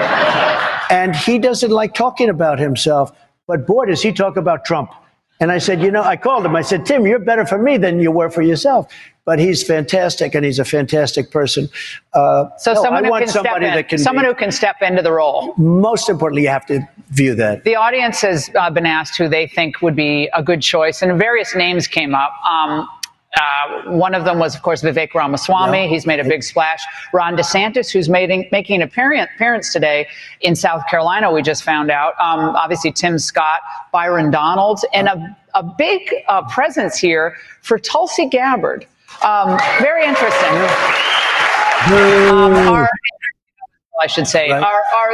and he doesn't like talking about himself. But boy, does he talk about Trump. And I said, you know, I called him. I said, Tim, you're better for me than you were for yourself. But he's fantastic, and he's a fantastic person. Uh, so no, someone who can step in, can someone be, who can step into the role. Most importantly, you have to view that. The audience has uh, been asked who they think would be a good choice, and various names came up. Um, uh, one of them was, of course, Vivek Ramaswamy. Yeah. He's made a big splash. Ron DeSantis, who's making, making an appearance today in South Carolina, we just found out. Um, obviously, Tim Scott, Byron Donalds, and a, a big uh, presence here for Tulsi Gabbard. Um, very interesting. Um, our, I should say, right. are, are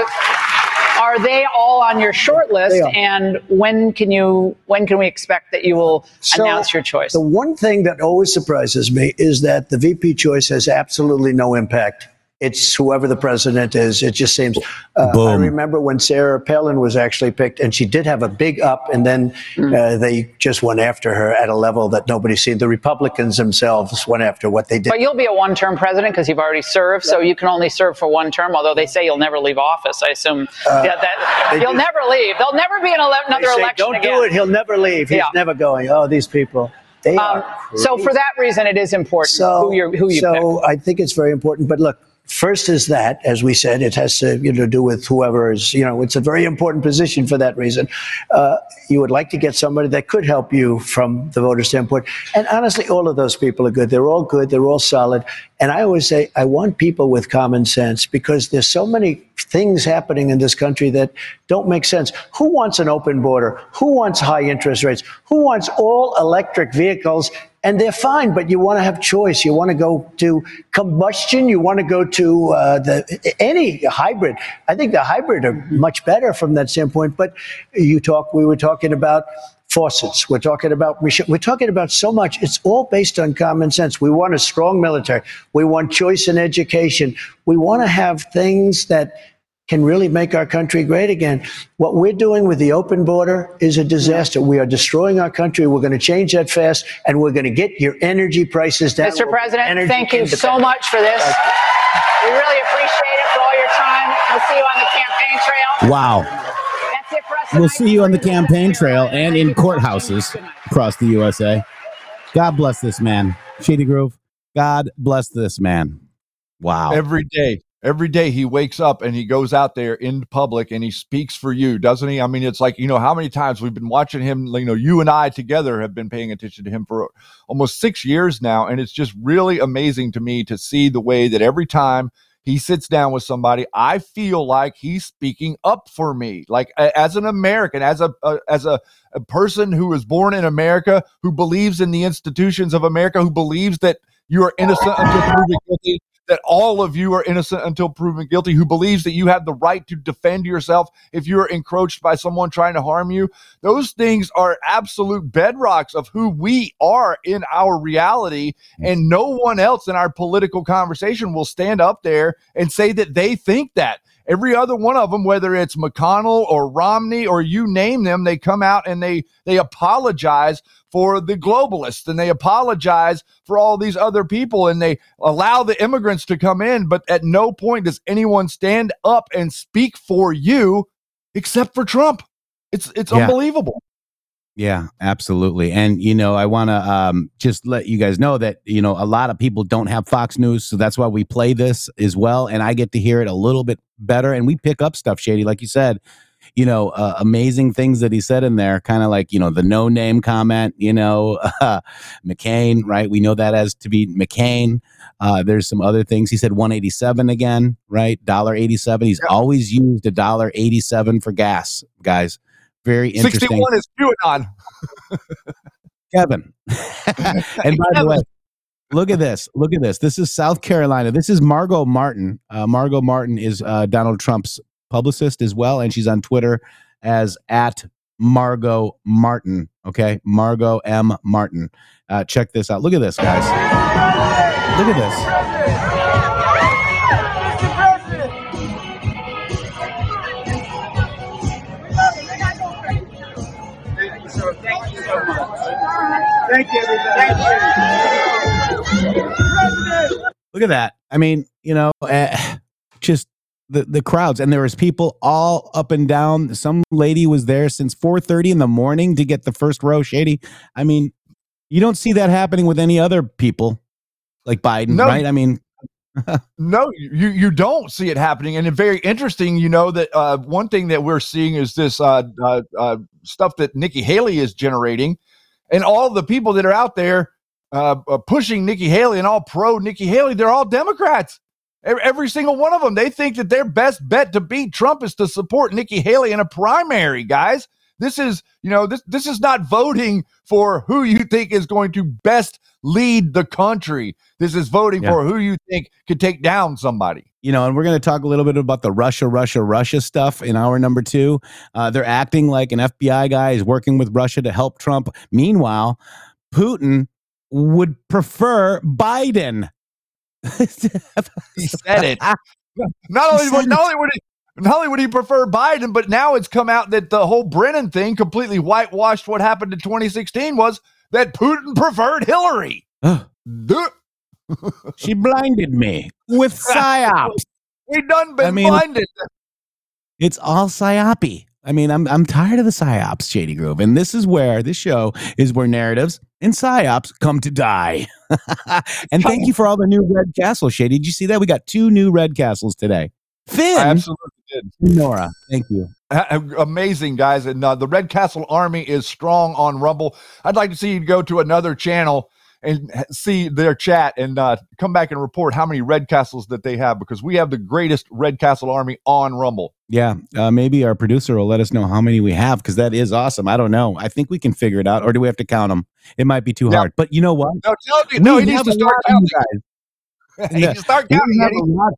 are they all on your short list? And when can you when can we expect that you will so announce your choice? The one thing that always surprises me is that the VP choice has absolutely no impact it's whoever the president is. It just seems. Uh, I remember when Sarah Palin was actually picked, and she did have a big up, and then mm. uh, they just went after her at a level that nobody's seen. The Republicans themselves went after what they did. But you'll be a one-term president because you've already served, so you can only serve for one term. Although they say you'll never leave office, I assume uh, yeah, that you'll never leave. There'll never be an ele- another say, election. Don't again. do it. He'll never leave. He's yeah. never going. Oh, these people. Um, so for that reason, it is important so, who, who you so pick. I think it's very important. But look, First is that, as we said, it has to you know, do with whoever is, you know, it's a very important position for that reason. Uh, you would like to get somebody that could help you from the voter standpoint. And honestly, all of those people are good. They're all good. They're all solid. And I always say, I want people with common sense because there's so many things happening in this country that don't make sense. Who wants an open border? Who wants high interest rates? Who wants all electric vehicles and they're fine, but you want to have choice. You want to go to combustion. You want to go to uh, the any hybrid. I think the hybrid are much better from that standpoint. But you talk. We were talking about faucets. We're talking about we're talking about so much. It's all based on common sense. We want a strong military. We want choice in education. We want to have things that can really make our country great again. What we're doing with the open border is a disaster. We are destroying our country. We're going to change that fast, and we're going to get your energy prices down. Mr. President, thank you so much for this. We really appreciate it for all your time. We'll see you on the campaign trail. Wow. That's it for us. We'll see you on the campaign trail and in courthouses across the USA. God bless this man. Shady Groove, God bless this man. Wow. Every day. Every day he wakes up and he goes out there in public and he speaks for you, doesn't he? I mean, it's like, you know, how many times we've been watching him, you know, you and I together have been paying attention to him for almost six years now. And it's just really amazing to me to see the way that every time he sits down with somebody, I feel like he's speaking up for me, like as an American, as a, a as a, a person who was born in America, who believes in the institutions of America, who believes that you are innocent until proven guilty, that all of you are innocent until proven guilty, who believes that you have the right to defend yourself if you're encroached by someone trying to harm you. Those things are absolute bedrocks of who we are in our reality. Mm. And no one else in our political conversation will stand up there and say that they think that. Every other one of them, whether it's McConnell or Romney or you name them, they come out and they they apologize for the globalists and they apologize for all these other people and they allow the immigrants to come in. But at no point does anyone stand up and speak for you except for Trump. It's it's yeah. unbelievable. Yeah, absolutely. And you know, I want to um, just let you guys know that you know a lot of people don't have Fox News, so that's why we play this as well, and I get to hear it a little bit better, and we pick up stuff, Shady, like you said you know, uh, amazing things that he said in there, kind of like, you know, the no name comment, you know, (laughs) uh, McCain, right? We know that as to be McCain. Uh, there's some other things. He said 187 again, right? Dollar 87. He's always used a dollar 87 for gas, guys. Very interesting. 61 is QAnon. Kevin. (laughs) and by the way, Look at this. Look at this. This is South Carolina. This is Margo Martin. Uh, Margo Martin is uh, Donald Trump's publicist as well, and she's on Twitter as at Margo Martin. Okay, Margo M Martin. Uh, check this out. Look at this, guys. Look at this. Thank you, everybody. Look at that. I mean, you know, uh, (sighs) just the the crowds, and there was people all up and down. Some lady was there since four thirty in the morning to get the first row. Shady. I mean, you don't see that happening with any other people like Biden, No. right? I mean, (laughs) no, you you don't see it happening, and it's very interesting. You know that uh, one thing that we're seeing is this uh, uh, uh, stuff that Nikki Haley is generating, and all the people that are out there uh, uh, pushing Nikki Haley and all pro Nikki Haley, they're all Democrats. Every, single one of them. They think that their best bet to beat Trump is to support Nikki Haley in a primary, guys. This is, you know, this this is not voting for who you think is going to best lead the country. This is voting Yeah. for who you think could take down somebody. you know, and we're going to talk a little bit about the Russia, Russia, Russia stuff in hour number two. Uh, they're acting like an FBI guy is working with Russia to help Trump. Meanwhile, Putin would prefer Biden. He said it. Not only would not only would he not only would he prefer Biden, but now it's come out that the whole Brennan thing completely whitewashed what happened in 2016 was that Putin preferred Hillary. She blinded me with (laughs) psyops. We done been I mean- blinded. It's all psyopy. I mean, I'm I'm tired of the psyops, Shady Groove, and this is where this show is where narratives and psyops come to die. (laughs) and thank you for all the new red castles, Shady. Did you see that? We got two new red castles today. Finn, absolutely did. Nora, thank you. Amazing guys, and uh, the Red Castle Army is strong on Rumble. I'd like to see you go to another channel and see their chat and uh, come back and report how many Red Castles that they have because we have the greatest Red Castle Army on Rumble. Yeah, uh, maybe our producer will let us know how many we have because that is awesome. I don't know. I think we can figure it out, or do we have to count them? It might be too Yeah. hard. But you know what? No, tell me, no, he needs to start lot of you counting. guys. (laughs) he needs to start (laughs) counting. have Eddie. a lot-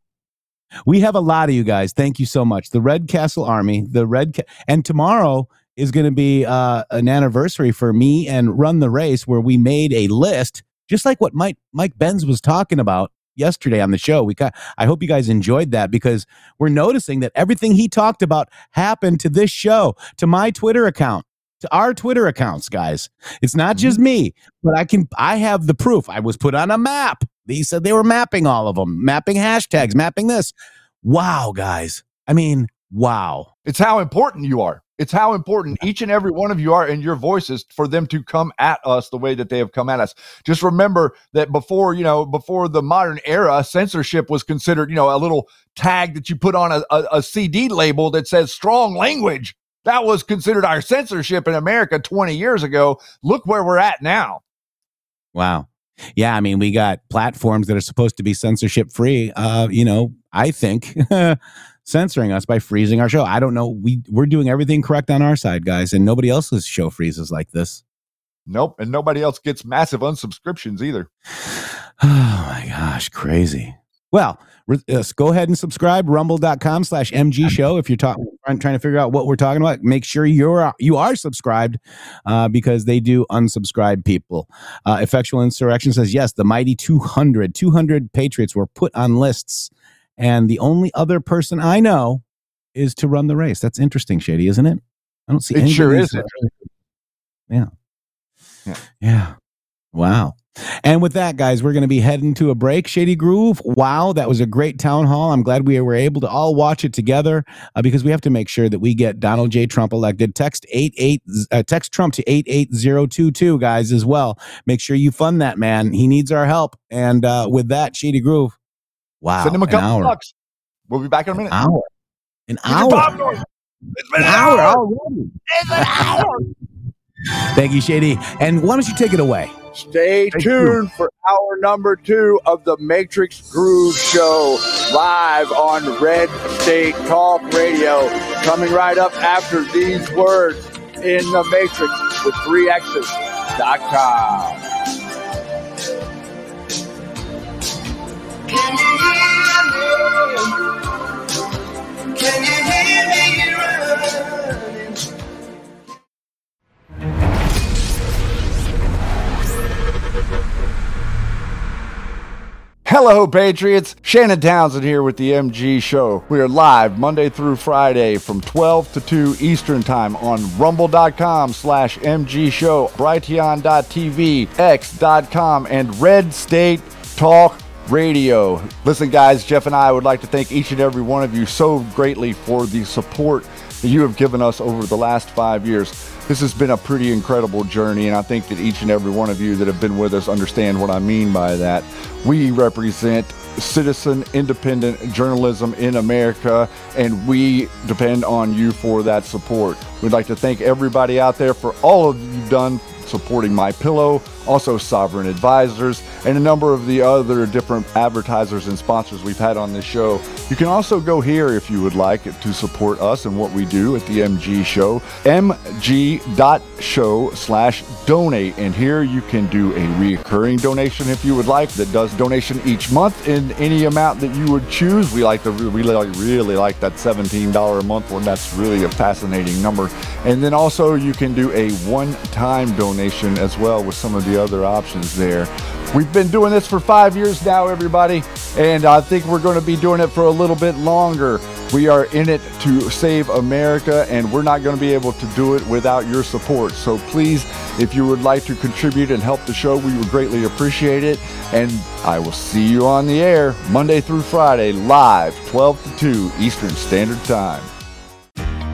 We have a lot of you guys. Thank you so much. The Red Castle Army, the Red, Ca- and tomorrow is going to be uh, an anniversary for me and Run the Race, where we made a list, just like what Mike Mike Benz was talking about yesterday on the show. We got. I hope you guys enjoyed that because we're noticing that everything he talked about happened to this show, to my Twitter account, to our Twitter accounts, guys. It's not just me, but I can. I have the proof. I was put on a map. He said they were mapping all of them, mapping hashtags, mapping this. Wow, guys. I mean, wow. It's how important you are. It's how important each and every one of you are and your voices for them to come at us the way that they have come at us. Just remember that before, you know, before the modern era, censorship was considered, you know, a little tag that you put on a, a, a CD label that says strong language. That was considered our censorship in America 20 years ago. Look where we're at now. Wow. Yeah, I mean, we got platforms that are supposed to be censorship free. Uh, you know, I think (laughs) censoring us by freezing our show. I don't know. We we're doing everything correct on our side, guys, and nobody else's show freezes like this. Nope. And nobody else gets massive unsubscriptions either. (sighs) Oh my gosh, crazy. Well, uh, go ahead and subscribe rumble.com slash mg show. If you're talking trying trying to figure out what we're talking about make sure you're you are subscribed uh, because they do unsubscribe people. Uh, effectual insurrection says yes the mighty 200 200 patriots were put on lists and the only other person i know is to run the race. That's interesting shady isn't it? I don't see It sure is. yeah. Yeah. yeah. Wow and with that, guys, we're going to be heading to a break. Shady Groove. Wow, that was a great town hall. I'm glad we were able to all watch it together uh, because we have to make sure that we get Donald J. Trump elected. Text eight eight uh, text Trump to eight eight zero two two, guys, as well. Make sure you fund that man. He needs our help. And uh, with that, Shady Groove. Wow, Send him a couple bucks. We'll be back in a minute. An Hour. An hour. It's been An an hour hour. already. It's an hour. Thank you, Shady. And why don't you take it away? Stay tuned for hour number two of the Matrix Groove Show live on Red State Talk Radio. Coming right up after these words in the Matrix with three X's dot com. Can you hear me? Can you hear me Hello, Patriots. Shannon Townsend here with the MG Show. We are live Monday through Friday from 12 to 2 Eastern Time on rumble.com slash MG Show, brighteon.tv, x.com, and Red State Talk Radio. Listen, guys, Jeff and I would like to thank each and every one of you so greatly for the support that you have given us over the last five years. This has been a pretty incredible journey, and I think that each and every one of you that have been with us understand what I mean by that. We represent citizen independent journalism in America, and we depend on you for that support. We'd like to thank everybody out there for all of you've done supporting My Pillow, also Sovereign Advisors, and a number of the other different advertisers and sponsors we've had on this show. You can also go here if you would like to support us and what we do at the MG Show, mg.show slash donate. And here you can do a recurring donation if you would like that does donation each month in any amount that you would choose. We like the we really, really like that $17 a month one. That's really a fascinating number. And then also you can do a one-time donation as well with some of the other options there. We've been doing this for five years now, everybody, and I think we're going to be doing it for a little bit longer. We are in it to save America, and we're not going to be able to do it without your support. So please, if you would like to contribute and help the show, we would greatly appreciate it. And I will see you on the air Monday through Friday, live, 12 to 2 Eastern Standard Time.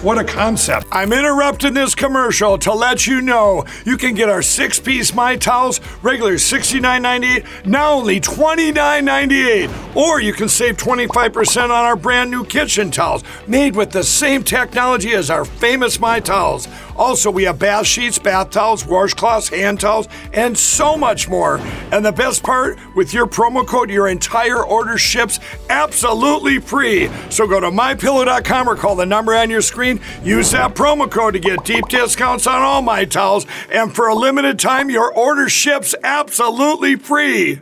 What a concept. I'm interrupting this commercial to let you know you can get our six piece My Towels, regular $69.98, now only $29.98. Or you can save 25% on our brand new kitchen towels, made with the same technology as our famous My Towels. Also, we have bath sheets, bath towels, washcloths, hand towels, and so much more. And the best part, with your promo code, your entire order ships absolutely free. So go to mypillow.com or call the number on your screen. Use that promo code to get deep discounts on all my towels. And for a limited time, your order ships absolutely free.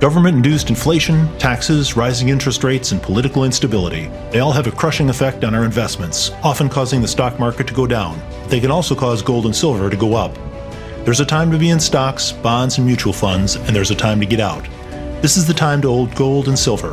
Government induced inflation, taxes, rising interest rates, and political instability. They all have a crushing effect on our investments, often causing the stock market to go down. They can also cause gold and silver to go up. There's a time to be in stocks, bonds, and mutual funds, and there's a time to get out. This is the time to hold gold and silver.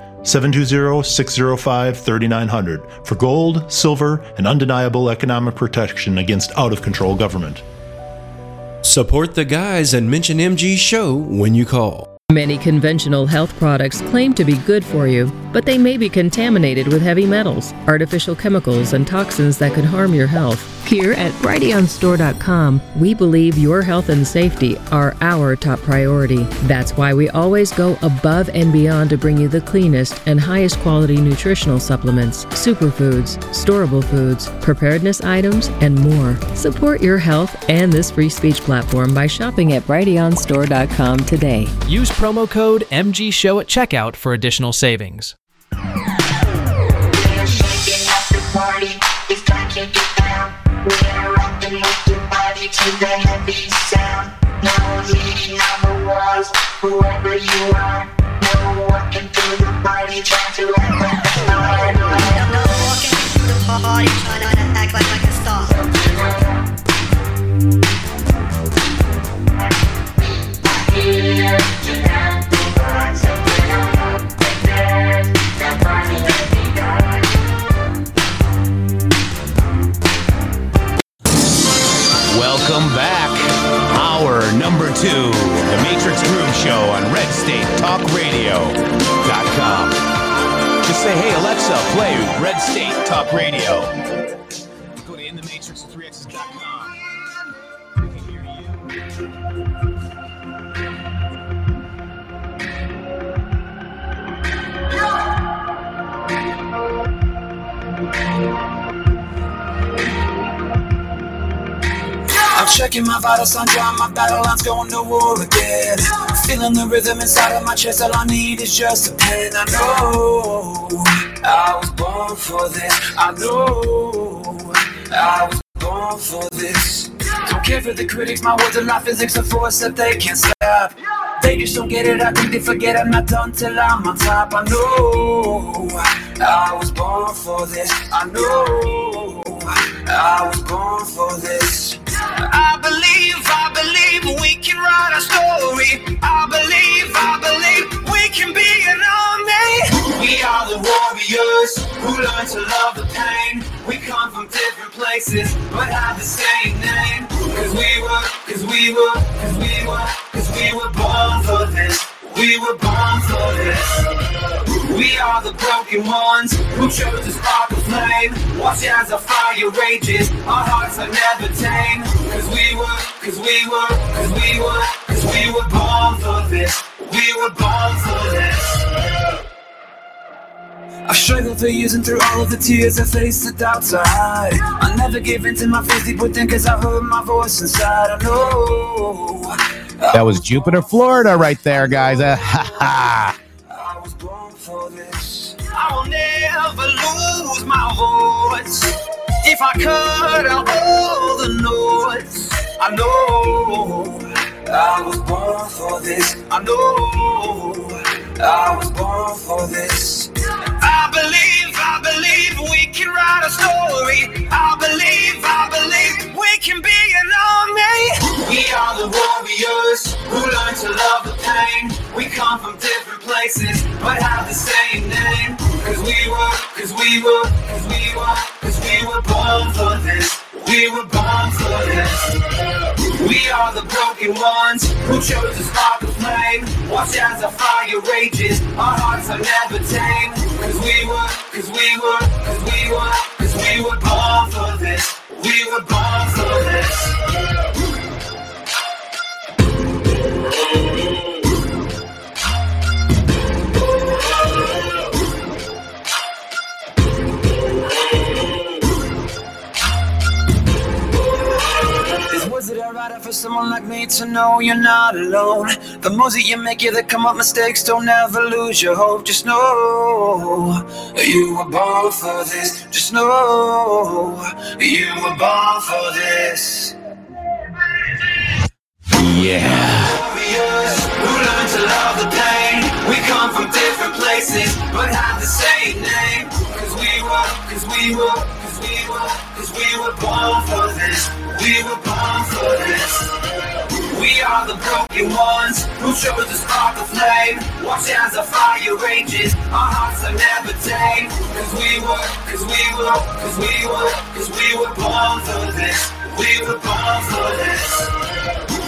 720 605 3900 for gold, silver, and undeniable economic protection against out of control government. Support the guys and mention MG Show when you call. Many conventional health products claim to be good for you, but they may be contaminated with heavy metals, artificial chemicals, and toxins that could harm your health. Here at BrighteonStore.com, we believe your health and safety are our top priority. That's why we always go above and beyond to bring you the cleanest and highest quality nutritional supplements, superfoods, storable foods, preparedness items, and more. Support your health and this free speech platform by shopping at BrighteonStore.com today. Use promo code MG Show at checkout for additional savings. Whoever you are, no one can do the party, trying to act like a star. No walking through the party, trying to act like. Welcome back. Hour number two, the Matrix Groove Show on RedStateTalkRadio.com. Just say, hey, Alexa, play Red State Talk Radio. Go to InTheMatrix3x's.com. I'm checking my vital signs, drawing my battle lines, going to war again. Feeling the rhythm inside of my chest, all I need is just a pen. I know I was born for this. I know I was born for this. Don't care for the critics, my words are not physics, a force that they can't stop. They just don't get it, I think they forget I'm not done till I'm on top. I know I was born for this. I know I was born for this. I believe, I believe we can write a story. I believe, I believe we can be an army. We are the warriors who learn to love the pain. We come from different places, but have the same name. Cause we were, cause we were, cause we were, cause we were born for this. We were born for this. We are the broken ones who chose to spark a flame. Watch as our fire rages, our hearts are never tame. Cause we were, cause we were, cause we were, cause we were born for this. We were born for this. I've struggled for years and through all of the tears I faced the doubts I hide. I never gave in to my fears deep within cause I heard my voice inside. I know. That was Jupiter, Florida, right there, guys. (laughs) Ha ha. I will never lose my voice. If I cut out all the noise, I know I was born for this. I know I was born for this. I believe, I believe we can write a story. I believe, I believe we can be an army. We are the warriors who learn to love the pain. We come from different places, but have the same name. Cause we were, cause we were, cause we were, cause we were born for this. We were born for this. We are the broken ones who chose to spark a flame. Watch as our fire rages, our hearts are never tame. Cause we were, cause we were, cause we were, cause we were born for this. We were born for this. Words that I write are for someone like me to know you're not alone. The moves that you make, yeah, that come up mistakes, don't ever lose your hope. Just know you were born for this. Just know you were born for this. Yeah. Warriors who learn to love the pain. We come from different places, but have the same name. Cause we were, cause we were, we were, born for this. We were born for this. We are the broken ones who chose to spark a flame. Watch as the fire rages, our hearts are never tame. Cause we were, cause we were, cause we were, cause we were born for this. We were born for this.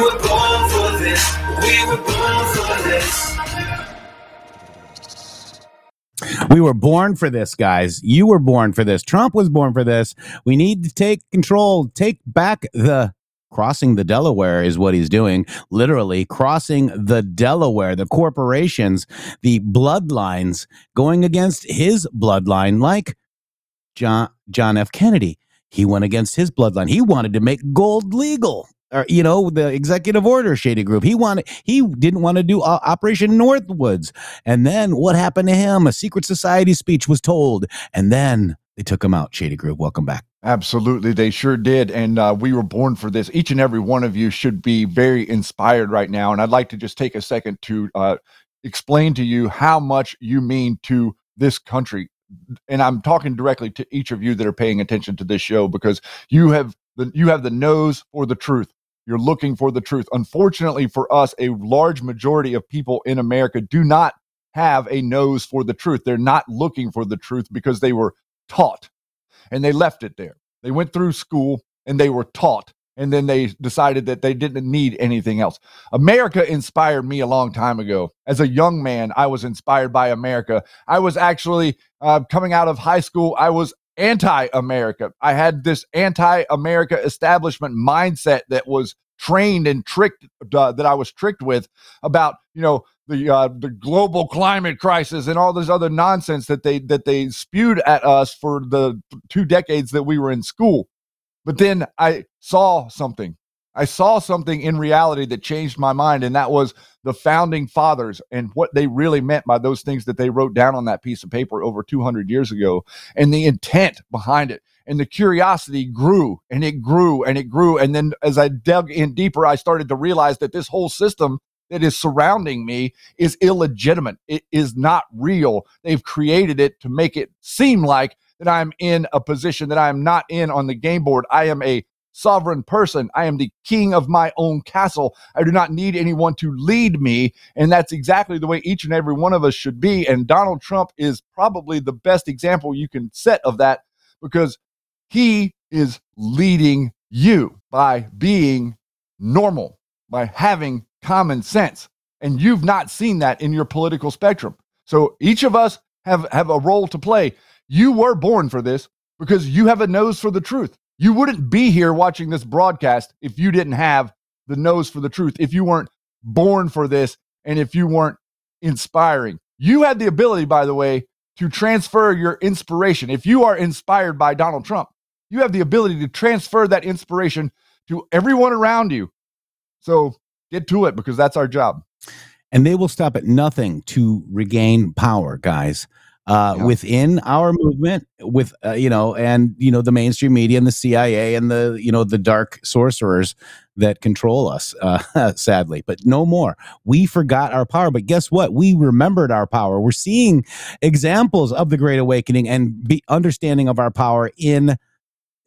Were born for this. We were born for this. We were born for this, guys. You were born for this. Trump was born for this. We need to take control, take back the crossing the Delaware is what he's doing. Literally crossing the Delaware, the corporations, the bloodlines going against his bloodline, like John John F. Kennedy. He went against his bloodline. He wanted to make gold legal. Or, you know, the executive order Shady Groove. He wanted he didn't want to do uh, Operation Northwoods. And then what happened to him? A secret society speech was told. And then they took him out. Shady Groove. Welcome back. Absolutely, they sure did. And uh, we were born for this. Each and every one of you should be very inspired right now. And I'd like to just take a second to uh, explain to you how much you mean to this country. And I'm talking directly to each of you that are paying attention to this show because you have the you have the nose for the truth. You're looking for the truth. Unfortunately for us, a large majority of people in America do not have a nose for the truth. They're not looking for the truth because they were taught and they left it there. They went through school and they were taught and then they decided that they didn't need anything else. America inspired me a long time ago. As a young man, I was inspired by America. I was actually uh, coming out of high school, I was anti America. I had this anti America establishment mindset that was trained and tricked uh, that I was tricked with about, you know, the uh, the global climate crisis and all this other nonsense that they that they spewed at us for the two decades that we were in school. But then I saw something. I saw something in reality that changed my mind, and that was the founding fathers and what they really meant by those things that they wrote down on that piece of paper over 200 years ago, and the intent behind it. And the curiosity grew and it grew and it grew. And then as I dug in deeper, I started to realize that this whole system that is surrounding me is illegitimate. It is not real. They've created it to make it seem like that I'm in a position that I am not in on the game board. I am a sovereign person. I am the king of my own castle. I do not need anyone to lead me. And that's exactly the way each and every one of us should be. And Donald Trump is probably the best example you can set of that because he is leading you by being normal, by having common sense. And you've not seen that in your political spectrum. So each of us have, have a role to play. You were born for this because you have a nose for the truth. You wouldn't be here watching this broadcast if you didn't have the nose for the truth, if you weren't born for this, and if you weren't inspiring. You had the ability, by the way, to transfer your inspiration. If you are inspired by Donald Trump, you have the ability to transfer that inspiration to everyone around you. So get to it because that's our job. And they will stop at nothing to regain power, guys uh, yeah. within our movement with uh, you know and you know the mainstream media and the cia and the you know the dark sorcerers that control us uh, (laughs) sadly but no more. We forgot our power but guess what? We remembered our power. We're seeing examples of the great awakening and be understanding of our power in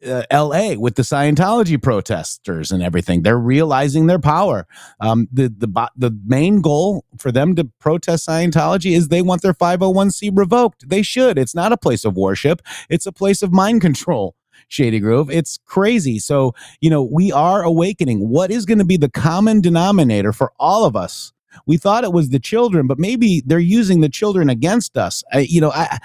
uh, L.A. with the Scientology protesters and everything. They're realizing their power. Um, the the the main goal for them to protest Scientology is they want their 501c revoked. They should. It's not a place of worship. It's a place of mind control. Shady Groove. It's crazy. So, you know, we are awakening. What is going to be the common denominator for all of us we thought it was the children, but maybe they're using the children against us. I, you know, I,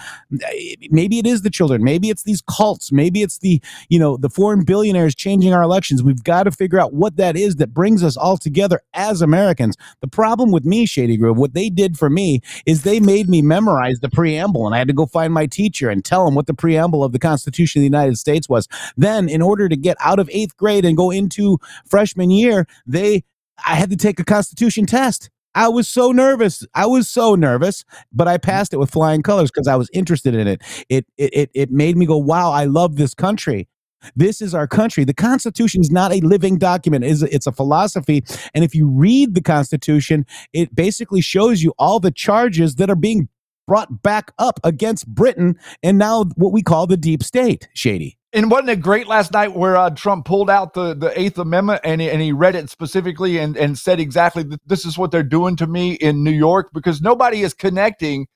maybe it is the children. Maybe it's these cults. Maybe it's the, you know, the foreign billionaires changing our elections. We've got to figure out what that is that brings us all together as Americans. The problem with me, Shady Groove, what they did for me is they made me memorize the preamble, and I had to go find my teacher and tell him what the preamble of the Constitution of the United States was. Then, in order to get out of eighth grade and go into freshman year, they I had to take a Constitution test. I was so nervous. I was so nervous, but I mm-hmm. passed it with flying colors because I was interested in it. It, it. it it made me go, wow, I love this country. This is our country. The Constitution is not a living document. It's a, it's a philosophy. And if you read the Constitution, it basically shows you all the charges that are being brought back up against Britain and now what we call the deep state, Shady and wasn't it great last night where uh, Trump pulled out the, the Eighth Amendment and he, and he read it specifically and, and said exactly that this is what they're doing to me in New York because nobody is connecting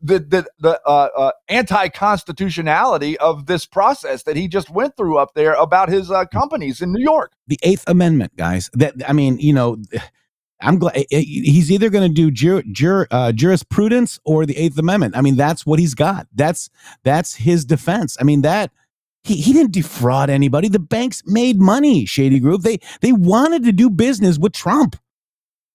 the the, the uh, uh, anti constitutionality of this process that he just went through up there about his uh, companies in New York. The Eighth Amendment, guys. That I mean, you know. I'm glad eh, eh, he's either going to do jur, jur, uh, jurisprudence or the Eighth Amendment. I mean, that's what he's got. That's that's his defense. I mean that he, he didn't defraud anybody. The banks made money, Shady Groove. They they wanted to do business with Trump.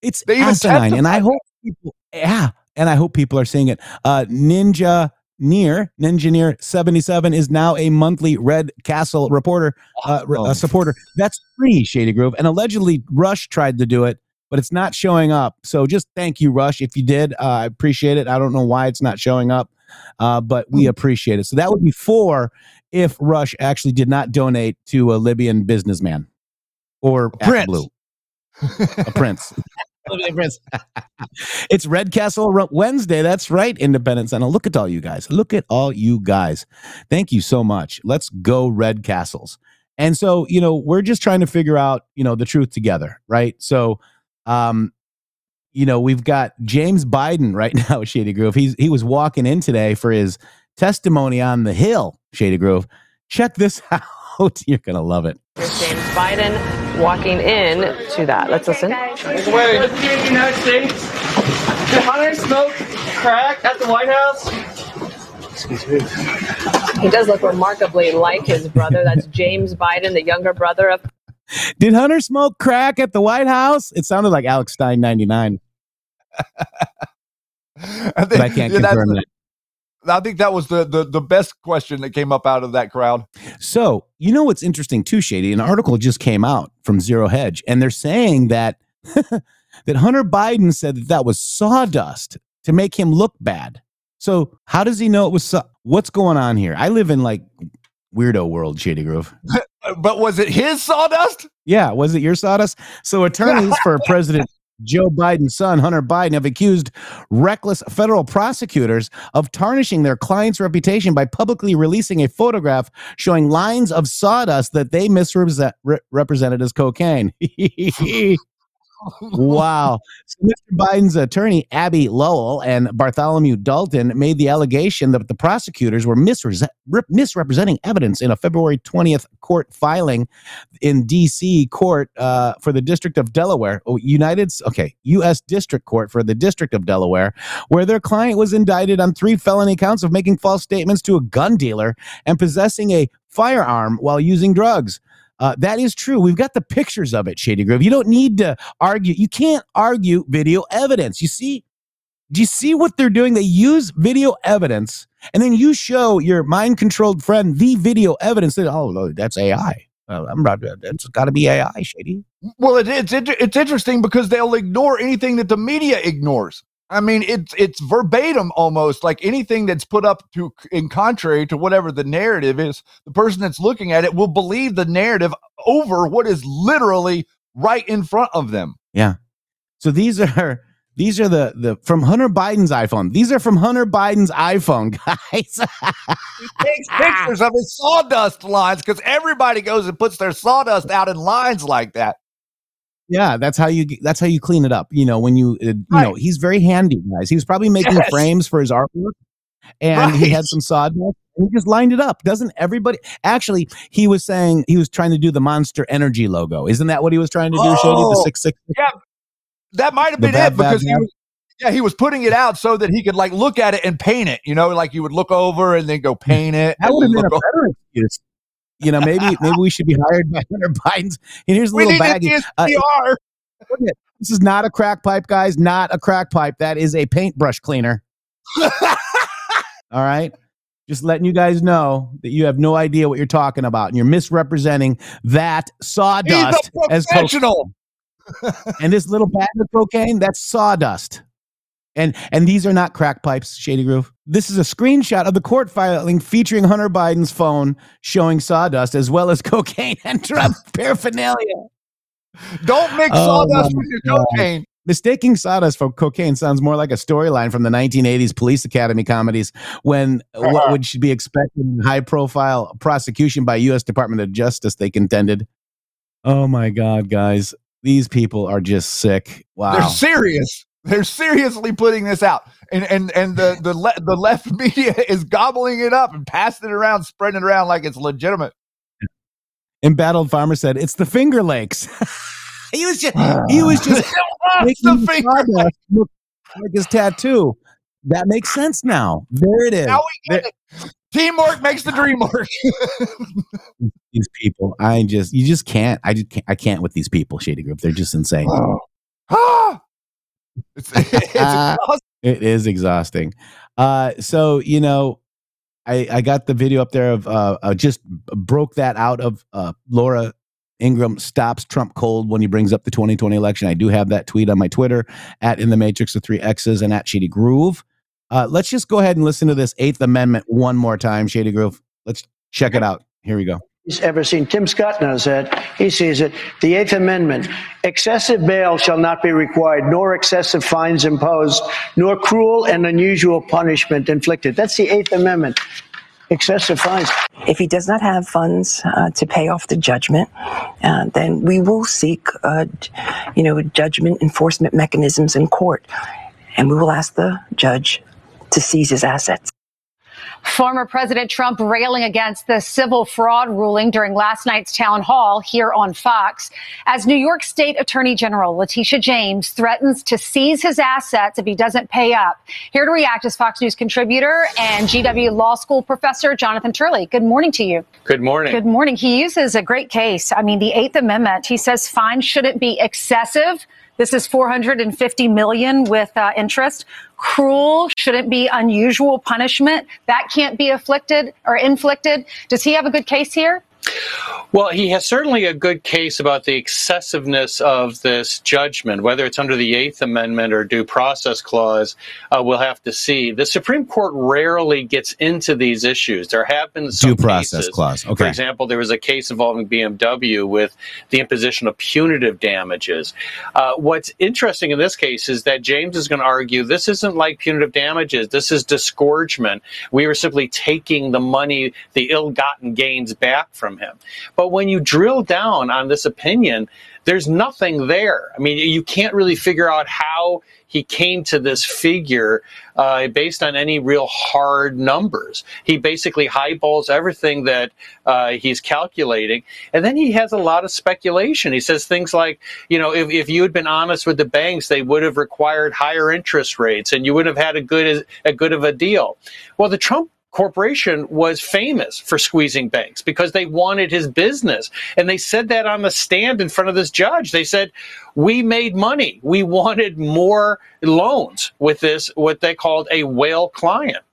It's they asinine, and I hope people, yeah, and I hope people are seeing it. Uh, Ninja Near Ninja Near seventy seven is now a monthly Red Castle reporter uh, oh. supporter. That's free, Shady Groove, and allegedly Rush tried to do it, but it's not showing up. So just thank you, Rush, if you did. Uh, I appreciate it. I don't know why it's not showing up, uh, but we hmm. appreciate it. So that would be four if Rush actually did not donate to a Libyan businessman or prince. Blue. a (laughs) prince. prince. it's Red Castle Wednesday. That's right, Independence. Sentinel. Look at all you guys. Look at all you guys. Thank you so much. Let's go, Red Castles. And so, you know, we're just trying to figure out, you know, the truth together, right? So, um, you know, we've got James Biden right (laughs) now at Shady Grove. He's he was walking in today for his testimony on the Hill, Shady Grove. Check this (laughs) out. You're gonna love it. Here's James Biden walking in to that. Let's listen. Wait. President of the United States. Did Hunter smoke crack at the White House? Excuse me. He does look remarkably like his brother. That's James Biden, the younger brother of. Did Hunter smoke crack at the White House? It sounded like Alex Stein 99. I But I can't yeah, confirm that. I think that was the, the the best question that came up out of that crowd. So, you know what's interesting too, Shady? An article just came out from Zero Hedge, and they're saying that (laughs) that Hunter Biden said that that was sawdust to make him look bad. So, how does he know it was? Saw- What's going on here? I live in like weirdo world, Shady Grove. (laughs) but was it his sawdust? Yeah, was it your sawdust? So, attorneys for (laughs) President Joe Biden's son, Hunter Biden, have accused reckless federal prosecutors of tarnishing their client's reputation by publicly releasing a photograph showing lines of sawdust that they misrepresented as cocaine. (laughs) wow. So Mr. Biden's attorney, Abbe Lowell and Bartholomew Dalton, made the allegation that the prosecutors were misre- misrepresenting evidence in a February 20th court filing in D.C. court uh, for the District of Delaware, oh, United, okay, U.S. District Court for the District of Delaware, where their client was indicted on three felony counts of making false statements to a gun dealer and possessing a firearm while using drugs. Uh, that is true. We've got the pictures of it, Shady Grove. You don't need to argue. You can't argue video evidence. You see, do you see what they're doing? They use video evidence, and then you show your mind controlled friend the video evidence that, oh, that's AI. I'm not, that's got to be AI, Shady. Well, it, it's it's interesting because they'll ignore anything that the media ignores. I mean, it's it's verbatim almost like anything that's put up to in contrary to whatever the narrative is. The person that's looking at it will believe the narrative over what is literally right in front of them. Yeah. So these are these are the the from Hunter Biden's iPhone. These are from Hunter Biden's iPhone, (laughs) guys. He takes pictures of his sawdust lines because everybody goes and puts their sawdust out in lines like that. Yeah, that's how you that's how you clean it up. You know, when you uh, you know, he's very handy, guys. He was probably making Yes. frames for his artwork and he had some sawdust and he just lined it up. Doesn't everybody actually he was saying he was trying to do the Monster Energy logo. Isn't that what he was trying to do, Shady? The Oh, six six Yeah, that might have been bad, it bad, because he bad. was. Yeah, he was putting it out so that he could like look at it and paint it. You know, like you would look over and then go paint it. That would have been a better excuse. You know, maybe (laughs) maybe we should be hired by Hunter Biden's. And here's a little an Uh, SDR. look at- this is not a crack pipe, guys. Not a crack pipe. That is a paintbrush cleaner. All right. Just letting you guys know that you have no idea what you're talking about, and you're misrepresenting that sawdust as professional. and this little bag of cocaine, that's sawdust. And and these are not crack pipes, Shady Groove. This is a screenshot of the court filing featuring Hunter Biden's phone showing sawdust as well as (laughs) cocaine and drug (laughs) paraphernalia. Don't mix Oh, sawdust with your God. cocaine. Mistaking sawdust for cocaine sounds more like a storyline from the 1980s Police Academy comedies when uh-huh. what would should be expected in high profile prosecution by U.S. Department of Justice, they contended. Oh my God, guys. These people are just sick. Wow. They're serious. They're seriously putting this out, and and and the the le- the left (laughs) media is gobbling it up and passing it around, spreading it around like it's legitimate. Embattled Farmer said, It's the Finger Lakes. (laughs) (sighs) he was just he was just making the finger sawdust look like his tattoo. That makes sense now. There it is. Now we get it. Teamwork makes the dream work. (laughs) these people. I just you just can't. I just can't, I can't with these people, Shady Groove. They're just insane. (sighs) Ah! It's, (laughs) it's exhausting. it is exhausting. Uh, so you know, I I got the video up there of uh, uh just broke that out of uh Laura Ingraham stops Trump cold when he brings up the 2020 election. I do have that tweet on my Twitter at in the matrix of three X's and at Shady Groove. Uh, let's just go ahead and listen to this Eighth Amendment one more time, Shady Groove. Let's check it out. Here we go. He's ever seen. Tim Scott knows that. He sees it. The Eighth Amendment. Excessive bail shall not be required, nor excessive fines imposed, nor cruel and unusual punishment inflicted. That's the Eighth Amendment. excessive fines. If he does not have funds uh, to pay off the judgment, uh, then we will seek, uh, you know, judgment enforcement mechanisms in court, and we will ask the judge to seize his assets. Former President Trump railing against the civil fraud ruling during last night's town hall here on Fox as New York State Attorney General Letitia James threatens to seize his assets if he doesn't pay up. Here to react is Fox News contributor and GW Law School professor Jonathan Turley. Good morning to you. Good morning. Good morning. He uses a great case. I mean, the Eighth Amendment. He says fines shouldn't be excessive. This is 450 million with uh, interest. Cruel shouldn't be unusual punishment. That can't be afflicted or inflicted. Does he have a good case here? Well, he has certainly a good case about the excessiveness of this judgment, whether it's under the Eighth Amendment or Due Process Clause. Uh, we'll have to see. The Supreme Court rarely gets into these issues. There have been some Due process cases. clause. For example, there was a case involving BMW with the imposition of punitive damages. Uh, what's interesting in this case is that James is going to argue this isn't like punitive damages. This is disgorgement. We were simply taking the money, the ill-gotten gains back from him. But when you drill down on this opinion, there's nothing there. I mean, you can't really figure out how he came to this figure uh, based on any real hard numbers. He basically highballs everything that uh, he's calculating. And then he has a lot of speculation. He says things like, you know, if, if you had been honest with the banks, they would have required higher interest rates and you would have had a good, a good of a deal. Well, the Trump corporation was famous for squeezing banks because they wanted his business. And they said that on the stand in front of this judge. They said, we made money. We wanted more loans with this, what they called a whale client.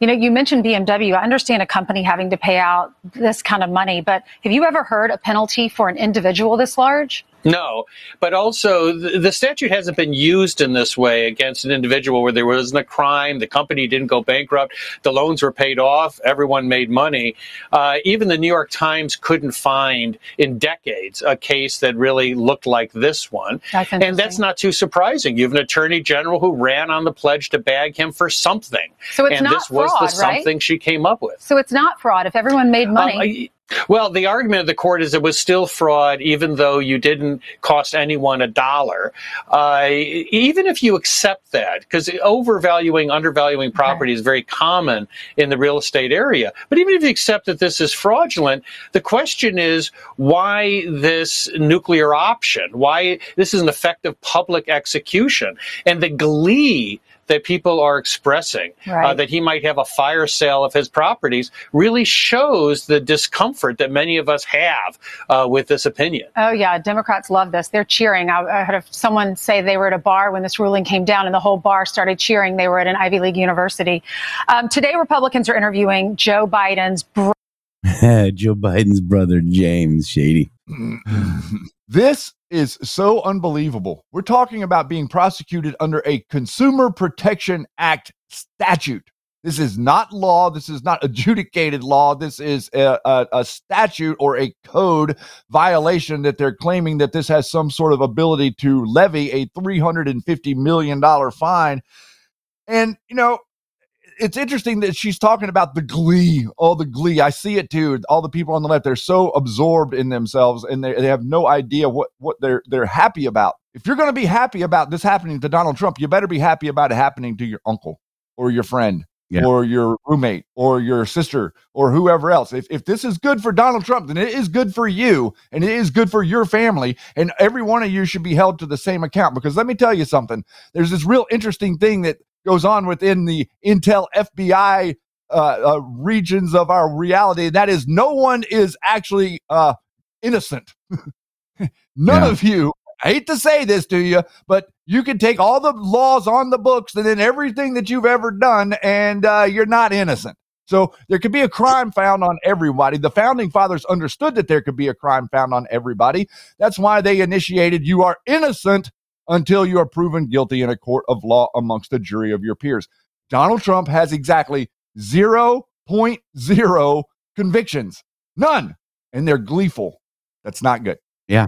You know, you mentioned BMW. I understand a company having to pay out this kind of money, but have you ever heard a penalty for an individual this large? No, but also the, the statute hasn't been used in this way against an individual where there wasn't a crime, the company didn't go bankrupt, the loans were paid off, everyone made money. Uh, even the New York Times couldn't find in decades a case that really looked like this one. That's and that's not too surprising. You have an attorney general who ran on the pledge to bag him for something. So it's and not this was fraud, the right? something she came up with. So it's not fraud if everyone made money. Um, I- well, the argument of the court is it was still fraud, even though you didn't cost anyone a dollar. Uh, even if you accept that, because overvaluing, undervaluing property is very common in the real estate area. But even if you accept that this is fraudulent, the question is why this nuclear option? Why this is an effective public execution? And the glee that people are expressing uh, that he might have a fire sale of his properties really shows the discomfort that many of us have uh, with this opinion. Oh yeah, Democrats love this. They're cheering. I, I heard someone say they were at a bar when this ruling came down, and the whole bar started cheering. They were at an Ivy League university. Um, today, Republicans are interviewing Joe Biden's bro- (laughs) Joe Biden's brother, James Shady. (laughs) This is so unbelievable. We're talking about being prosecuted under a Consumer Protection Act statute. This is not law. This is not (laughs) adjudicated law. This is a, a, a statute or a code violation that they're claiming that this has some sort of ability to levy a $350 million fine. And, you know, it's interesting that she's talking about the glee, all the glee. I see it too. All the people on the left, they're so absorbed in themselves and they, they have no idea what, what they're they're happy about. If you're going to be happy about this happening to Donald Trump, you better be happy about it happening to your uncle or your friend Yeah. or your roommate or your sister or whoever else. If, if this is good for Donald Trump, then it is good for you and it is good for your family. And every one of you should be held to the same account. Because let me tell you something there's this real interesting thing that goes on within the Intel FBI uh, uh, regions of our reality. That is, no one is actually uh, innocent. (laughs) None Yeah. of you, I hate to say this to you, but you can take all the laws on the books and then everything that you've ever done, and uh, you're not innocent. So there could be a crime found on everybody. The founding fathers understood that there could be a crime found on everybody. That's why they initiated you are innocent until you are proven guilty in a court of law amongst a jury of your peers. Donald Trump has exactly 0.0 convictions. None. And they're gleeful. That's not good. Yeah.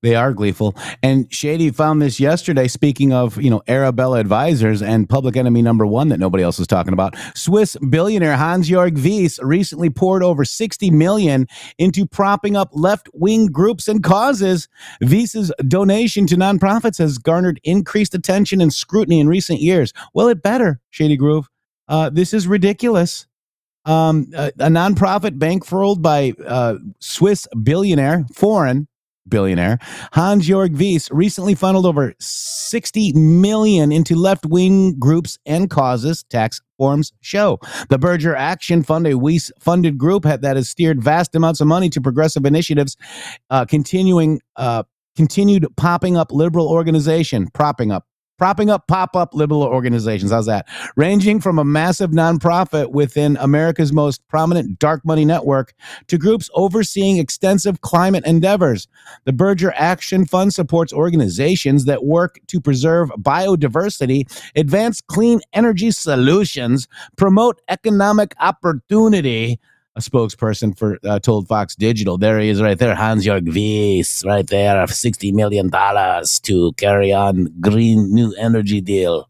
They are gleeful. And Shady found this yesterday. Speaking of, you know, Arabella advisors and public enemy number one that nobody else is talking about. Swiss billionaire Hans-Jörg Wyss recently poured over 60 million into propping up left-wing groups and causes. Wyss's donation to nonprofits has garnered increased attention and scrutiny in recent years. Well, it better, Shady Groove. Uh, this is ridiculous. Um, a, a nonprofit bankrolled by uh, Swiss billionaire, foreign billionaire Hans-Jörg Wyss recently funneled over 60 million into left-wing groups and causes tax forms show. The Berger Action Fund, a Wyss funded group that has steered vast amounts of money to progressive initiatives, uh, continuing uh, continued popping up liberal organization, propping up propping up pop-up liberal organizations. How's that? Ranging from a massive nonprofit within america's most prominent dark money network to groups overseeing extensive climate endeavors. The berger action fund supports organizations that work to preserve biodiversity advance clean energy solutions promote economic opportunity a spokesperson for uh, told Fox Digital. There he is, right there, Hans-Jörg Wyss, right there, of sixty million dollars to carry on green new energy deal.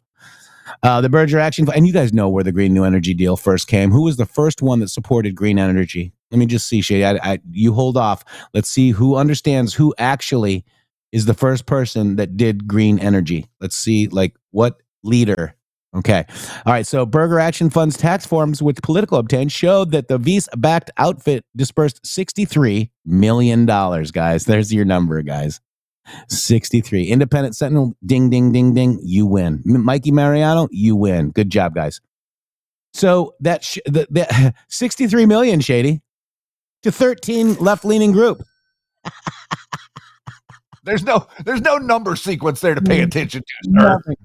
Uh, the Berger Action, and you guys know where the green new energy deal first came. Who was the first one that supported green energy? Let me just see, Shay. I, I, you hold off. Let's see who understands who actually is the first person that did green energy. Let's see, like what leader Okay. All right. So Berger Action Fund's tax forms, which Politico obtained, showed that the Wyss backed outfit dispersed $63 million, guys. There's your number, guys. 63. Independent Sentinel, ding, ding, ding, ding. You win. M- Mikey Mariano, you win. Good job, guys. So that, sh- the, the (laughs) 63 million, Shady, to 13 left leaning group. (laughs) There's no there's no number sequence there to pay mm. attention to, sir. Nothing.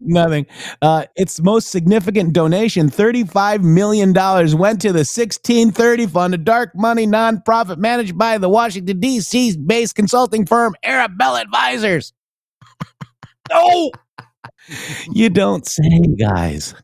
Nothing. Uh, its most significant donation, $35 million, went to the 1630 Fund, a dark money nonprofit managed by the Washington, D.C. based consulting firm Arabella Advisors. (laughs) no! you don't say, guys.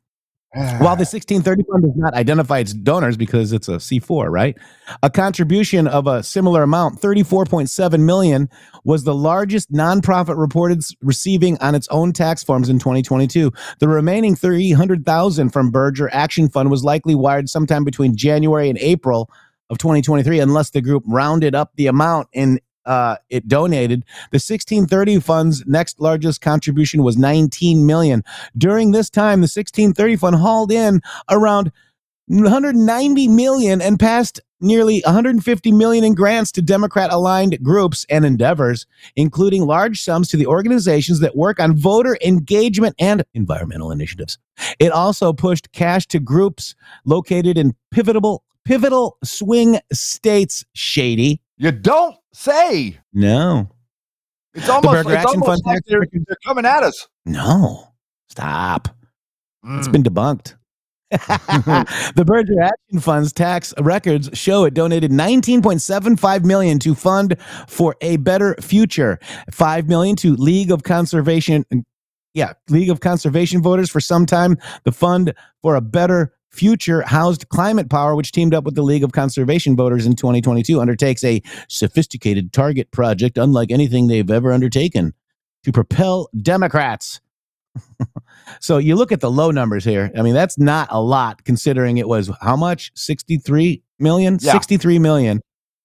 (sighs) While the 1630 fund does not identify its donors because it's a C4, right? A contribution of a similar amount, 34.7 million, was the largest nonprofit reported receiving on its own tax forms in 2022. The remaining 300,000 from Berger Action Fund was likely wired sometime between January and April of 2023 unless the group rounded up the amount in uh, it donated. The 1630 fund's next largest contribution was 19 million. During this time, the 1630 fund hauled in around 190 million and passed nearly 150 million in grants to Democrat aligned groups and endeavors, including large sums to the organizations that work on voter engagement and environmental initiatives. It also pushed cash to groups located in pivotal pivotal swing states, shady. You don't say. No. It's almost, it's almost like they're, they're coming at us. No. Stop. Mm. It's been debunked. (laughs) the Berger Action Fund's tax records show it donated 19.75 million to fund for a better future, 5 million to League of Conservation yeah, League of Conservation Voters for some time, the Fund for a Better Future housed Climate Power, which teamed up with the League of Conservation Voters in 2022, undertakes a sophisticated target project unlike anything they've ever undertaken to propel Democrats. (laughs) so you look at the low numbers here. I mean, that's not a lot considering it was how much? 63 million? Yeah. 63 million.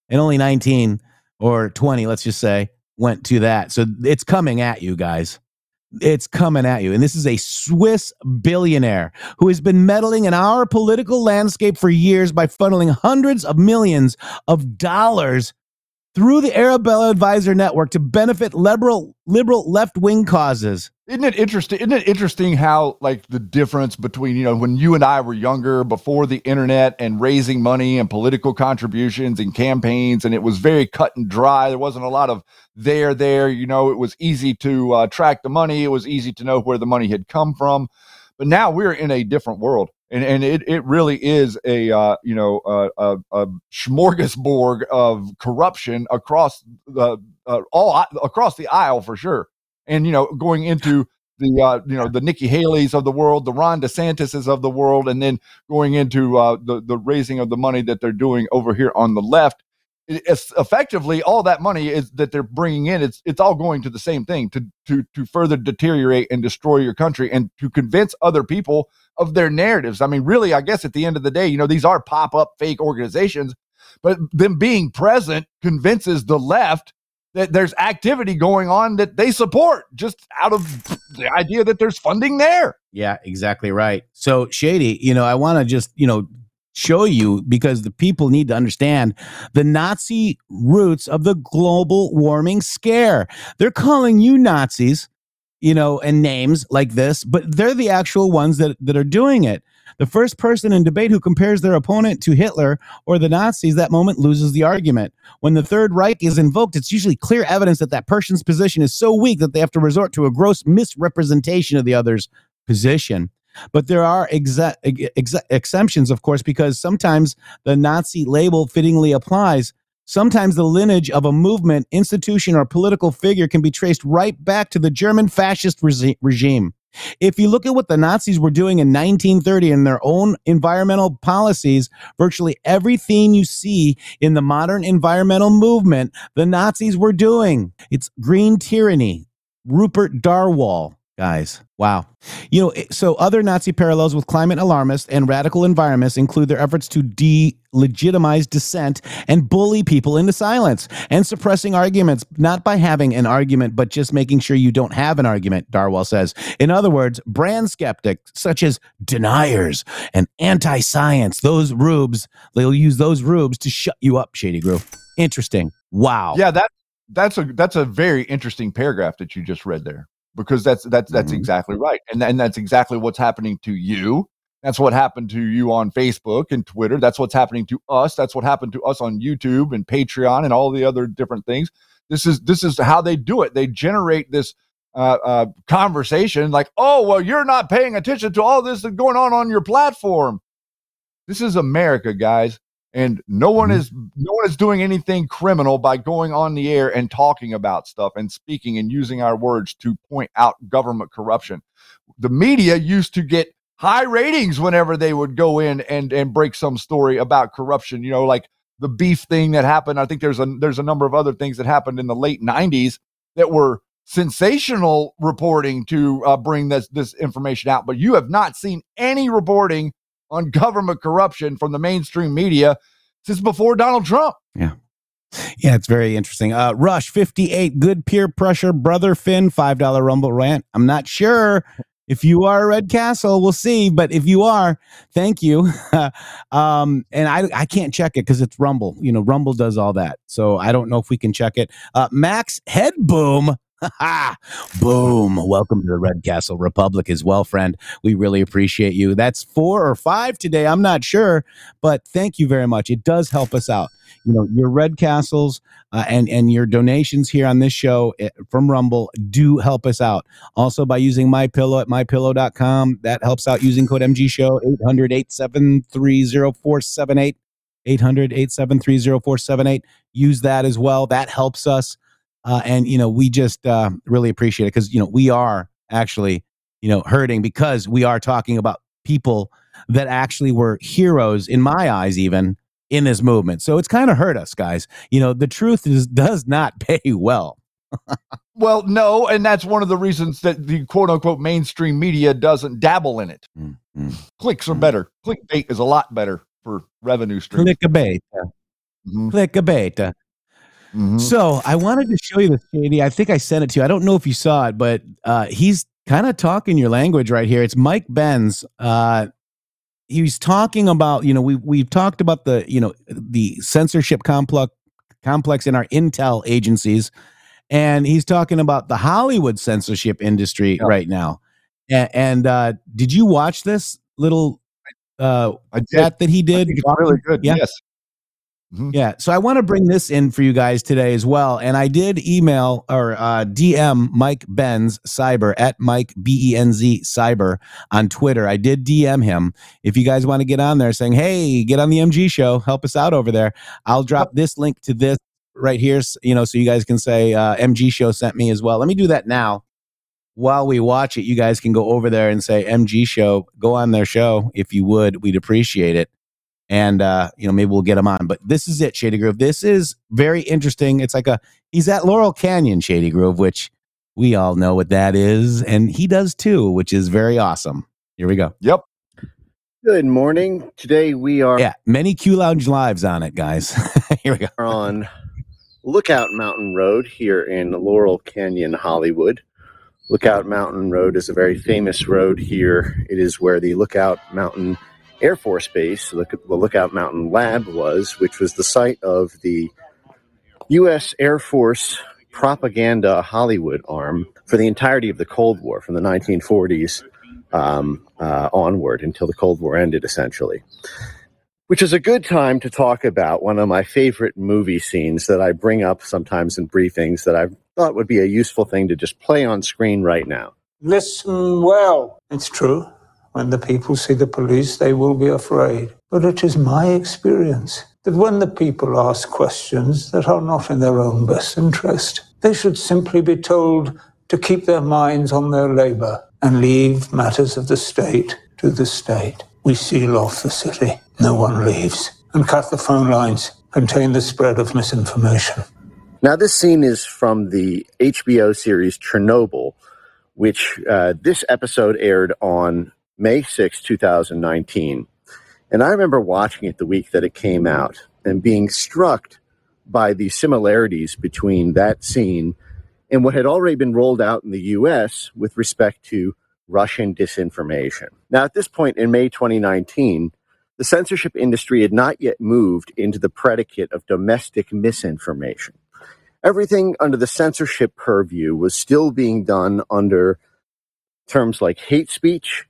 And only 19 or 20, let's just say, went to that. So it's coming at you guys. It's coming at you. And this is a Swiss billionaire who has been meddling in our political landscape for years by funneling hundreds of millions of dollars through the Arabella Advisor Network to benefit liberal liberal left-wing causes. Isn't it interesting? Isn't it interesting how like the difference between you know when you and I were younger, before the internet, and raising money and political contributions and campaigns, and it was very cut and dry. There wasn't a lot of there, there. You know, it was easy to uh, track the money. It was easy to know where the money had come from. But now we're in a different world, and and it it really is a uh, you know a, a, a smorgasbord of corruption across the uh, all across the aisle for sure and you know going into the uh, you know the Nikki Haley's of the world, the Ron DeSantis's of the world, and then going into uh, the the raising of the money that they're doing over here on the left. It- it's effectively all that money is that they're bringing in. It's it's all going to the same thing to to to further deteriorate and destroy your country and to convince other people of their narratives. I mean, really, I guess at the end of the day, you know, these are pop up fake organizations, but them being present convinces the left that there's activity going on that they support just out of the idea that there's funding there. Yeah, exactly right. So, Shady, you know, I want to just, you know, show you because the people need to understand the Nazi roots of the global warming scare. They're calling you Nazis, you know, and names like this, but they're the actual ones that, that are doing it. The first person in debate who compares their opponent to Hitler or the Nazis that moment loses the argument. When the Third Reich is invoked, it's usually clear evidence that that person's position is so weak that they have to resort to a gross misrepresentation of the other's position. But there are exa- ex- exemptions, of course, because sometimes the Nazi label fittingly applies. Sometimes the lineage of a movement, institution, or political figure can be traced right back to the German fascist resi- regime. If you look at what the Nazis were doing in 1930 in their own environmental policies, virtually everything you see in the modern environmental movement, the Nazis were doing. It's green tyranny, Rupert Darwall, guys. Wow. You know, so other Nazi parallels with climate alarmists and radical environments include their efforts to delegitimize dissent and bully people into silence and suppressing arguments, not by having an argument, but just making sure you don't have an argument, Darwall says. In other words, brand skeptics such as deniers and anti science, those rubes, they'll use those rubes to shut you up, Shady Groove. Interesting. Wow. Yeah, that that's a that's a very interesting paragraph that you just read there because that's that's that's Mhm. exactly right, and and that's exactly what's happening to you. That's what happened to you on Facebook and Twitter. That's what's happening to us. That's what happened to us on YouTube and Patreon and all the other different things. This is this is how they do it. They generate this uh, uh, conversation like, oh well, you're not paying attention to all this that's going on on your platform. This is America, guys, and no one is no one is doing anything criminal by going on the air and talking about stuff and speaking and using our words to point out government corruption. The media used to get high ratings whenever they would go in and and break some story about corruption. You know, like the beef thing that happened. I think there's a there's a number of other things that happened in the late '90s that were sensational reporting to uh, bring this this information out. But you have not seen any reporting on government corruption from the mainstream media since before Donald Trump. Yeah. Yeah, it's very interesting. Uh, Rush 58, good peer pressure, brother Finn, $5 Rumble rant. I'm not sure if you are a Red Castle, we'll see. But if you are, thank you. (laughs) um, and I, I can't check it because it's Rumble. You know, Rumble does all that. So I don't know if we can check it. Uh, Max Head (laughs) Boom. Welcome to the Red Castle Republic as well, friend. We really appreciate you. That's four or five today. I'm not sure, but thank you very much. It does help us out. You know, your Red Castles uh, and, and your donations here on this show eh, from Rumble do help us out. Also, by using My Pillow at mypillow.com, that helps out using code MG Show 800 873 0478. 800 873 0478. Use that as well. That helps us. Uh, and, you know, we just uh, really appreciate it because, you know, we are actually, you know, hurting because we are talking about people that actually were heroes in my eyes, even in this movement. So it's kind of hurt us, guys. You know, the truth is does not (laughs) pay well. Well, no, and that's one of the reasons that the quote unquote mainstream media doesn't dabble in it. Mm-hmm. Clicks are better. Clickbait is a lot better for revenue streams. Click a bait. A. So I wanted to show you this, Shady. I think I sent it to you. I don't know if you saw it, but uh, he's kind of talking your language right here. It's Mike Benz. Uh, he's talking about, you know, we we've talked about the, you know, the censorship complex complex in our intel agencies, and he's talking about the Hollywood censorship industry right now. And, and uh, did you watch this little uh, chat that he did? it's really good. Yeah. Yes. Yeah. So I want to bring this in for you guys today as well. And I did email or uh, DM Mike Benz Cyber at Mike B E N Z Cyber on Twitter. I did DM him. If you guys want to get on there saying, hey, get on the MG show, help us out over there, I'll drop this link to this right here, you know, so you guys can say uh, MG show sent me as well. Let me do that now. While we watch it, you guys can go over there and say MG show, go on their show if you would. We'd appreciate it and uh, you know maybe we'll get him on. But this is it, Shady Grove. This is very interesting. It's like a he's at Laurel Canyon, Shady Grove, which we all know what that is, and he does too, which is very awesome. Here we go. Yep. Good morning. Today we are Yeah, many Q Lounge lives on it, guys. (laughs) Here we go. on Lookout Mountain Road here in Laurel Canyon, Hollywood. Lookout Mountain Road is a very famous road here. It is where the Lookout Mountain Air Force Base, the the Lookout Mountain Lab, was, which was the site of the U.S. Air Force propaganda Hollywood arm for the entirety of the Cold War from the 1940s um, uh, onward until the Cold War ended, essentially. Which is a good time to talk about one of my favorite movie scenes that I bring up sometimes in briefings that I thought would be a useful thing to just play on screen right now. Listen well. It's true. When the people see the police, they will be afraid. But it is my experience that when the people ask questions that are not in their own best interest, they should simply be told to keep their minds on their labor and leave matters of the state to the state. We seal off the city. No one leaves. And cut the phone lines. Contain the spread of misinformation. Now, this scene is from the HBO series Chernobyl, which uh, this episode aired on May 6, 2019. And I remember watching it the week that it came out and being struck by the similarities between that scene and what had already been rolled out in the US with respect to Russian disinformation. Now, at this point in May 2019, the censorship industry had not yet moved into the predicate of domestic misinformation. Everything under the censorship purview was still being done under terms like hate speech,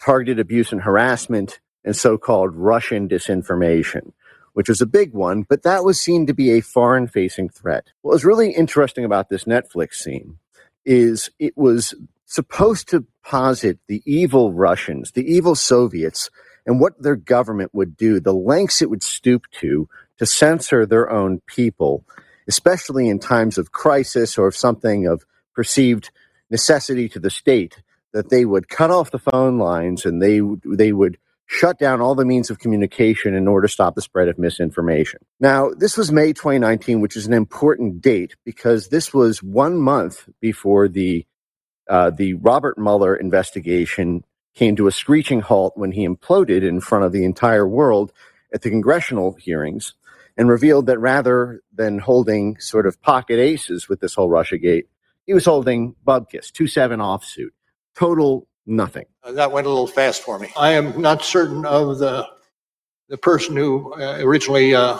targeted abuse and harassment, and so called Russian disinformation, which was a big one, but that was seen to be a foreign facing threat. What was really interesting about this Netflix scene is it was supposed to posit the evil Russians, the evil Soviets, and what their government would do, the lengths it would stoop to to censor their own people, especially in times of crisis or of something of perceived necessity to the state, that they would cut off the phone lines and they they would shut down all the means of communication in order to stop the spread of misinformation. Now, this was May 2019, which is an important date because this was one month before the uh, the Robert Mueller investigation came to a screeching halt when he imploded in front of the entire world at the congressional hearings and revealed that rather than holding sort of pocket aces with this whole Russiagate, he was holding Bubkiss, 2 7 offsuit. Total nothing. Uh, That went a little fast for me. I am not certain of the, the person who uh, originally uh,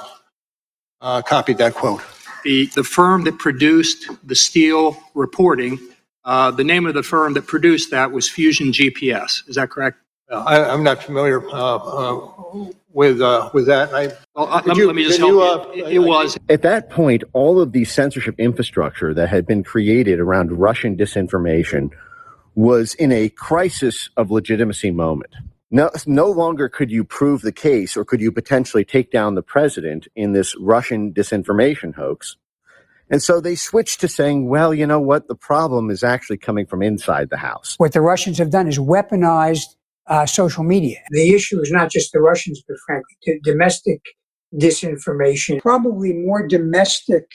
uh, copied that quote. the, the firm that produced the Steele reporting, uh, the name of the firm that produced that was Fusion GPS. Is that correct? Uh, I, I'm not familiar uh, uh, with, uh, with that. I, Well, uh, Could let, you- let me just can help you, you. uh, It, it was. At that point, all of the censorship infrastructure that had been created around Russian disinformation was in a crisis of legitimacy moment. No, no longer could you prove the case or could you potentially take down the president in this Russian disinformation hoax. And so they switched to saying, well, you know what? The problem is actually coming from inside the house. What the Russians have done is weaponized uh, social media. The issue is not just the Russians, but frankly, domestic disinformation. Probably more domestic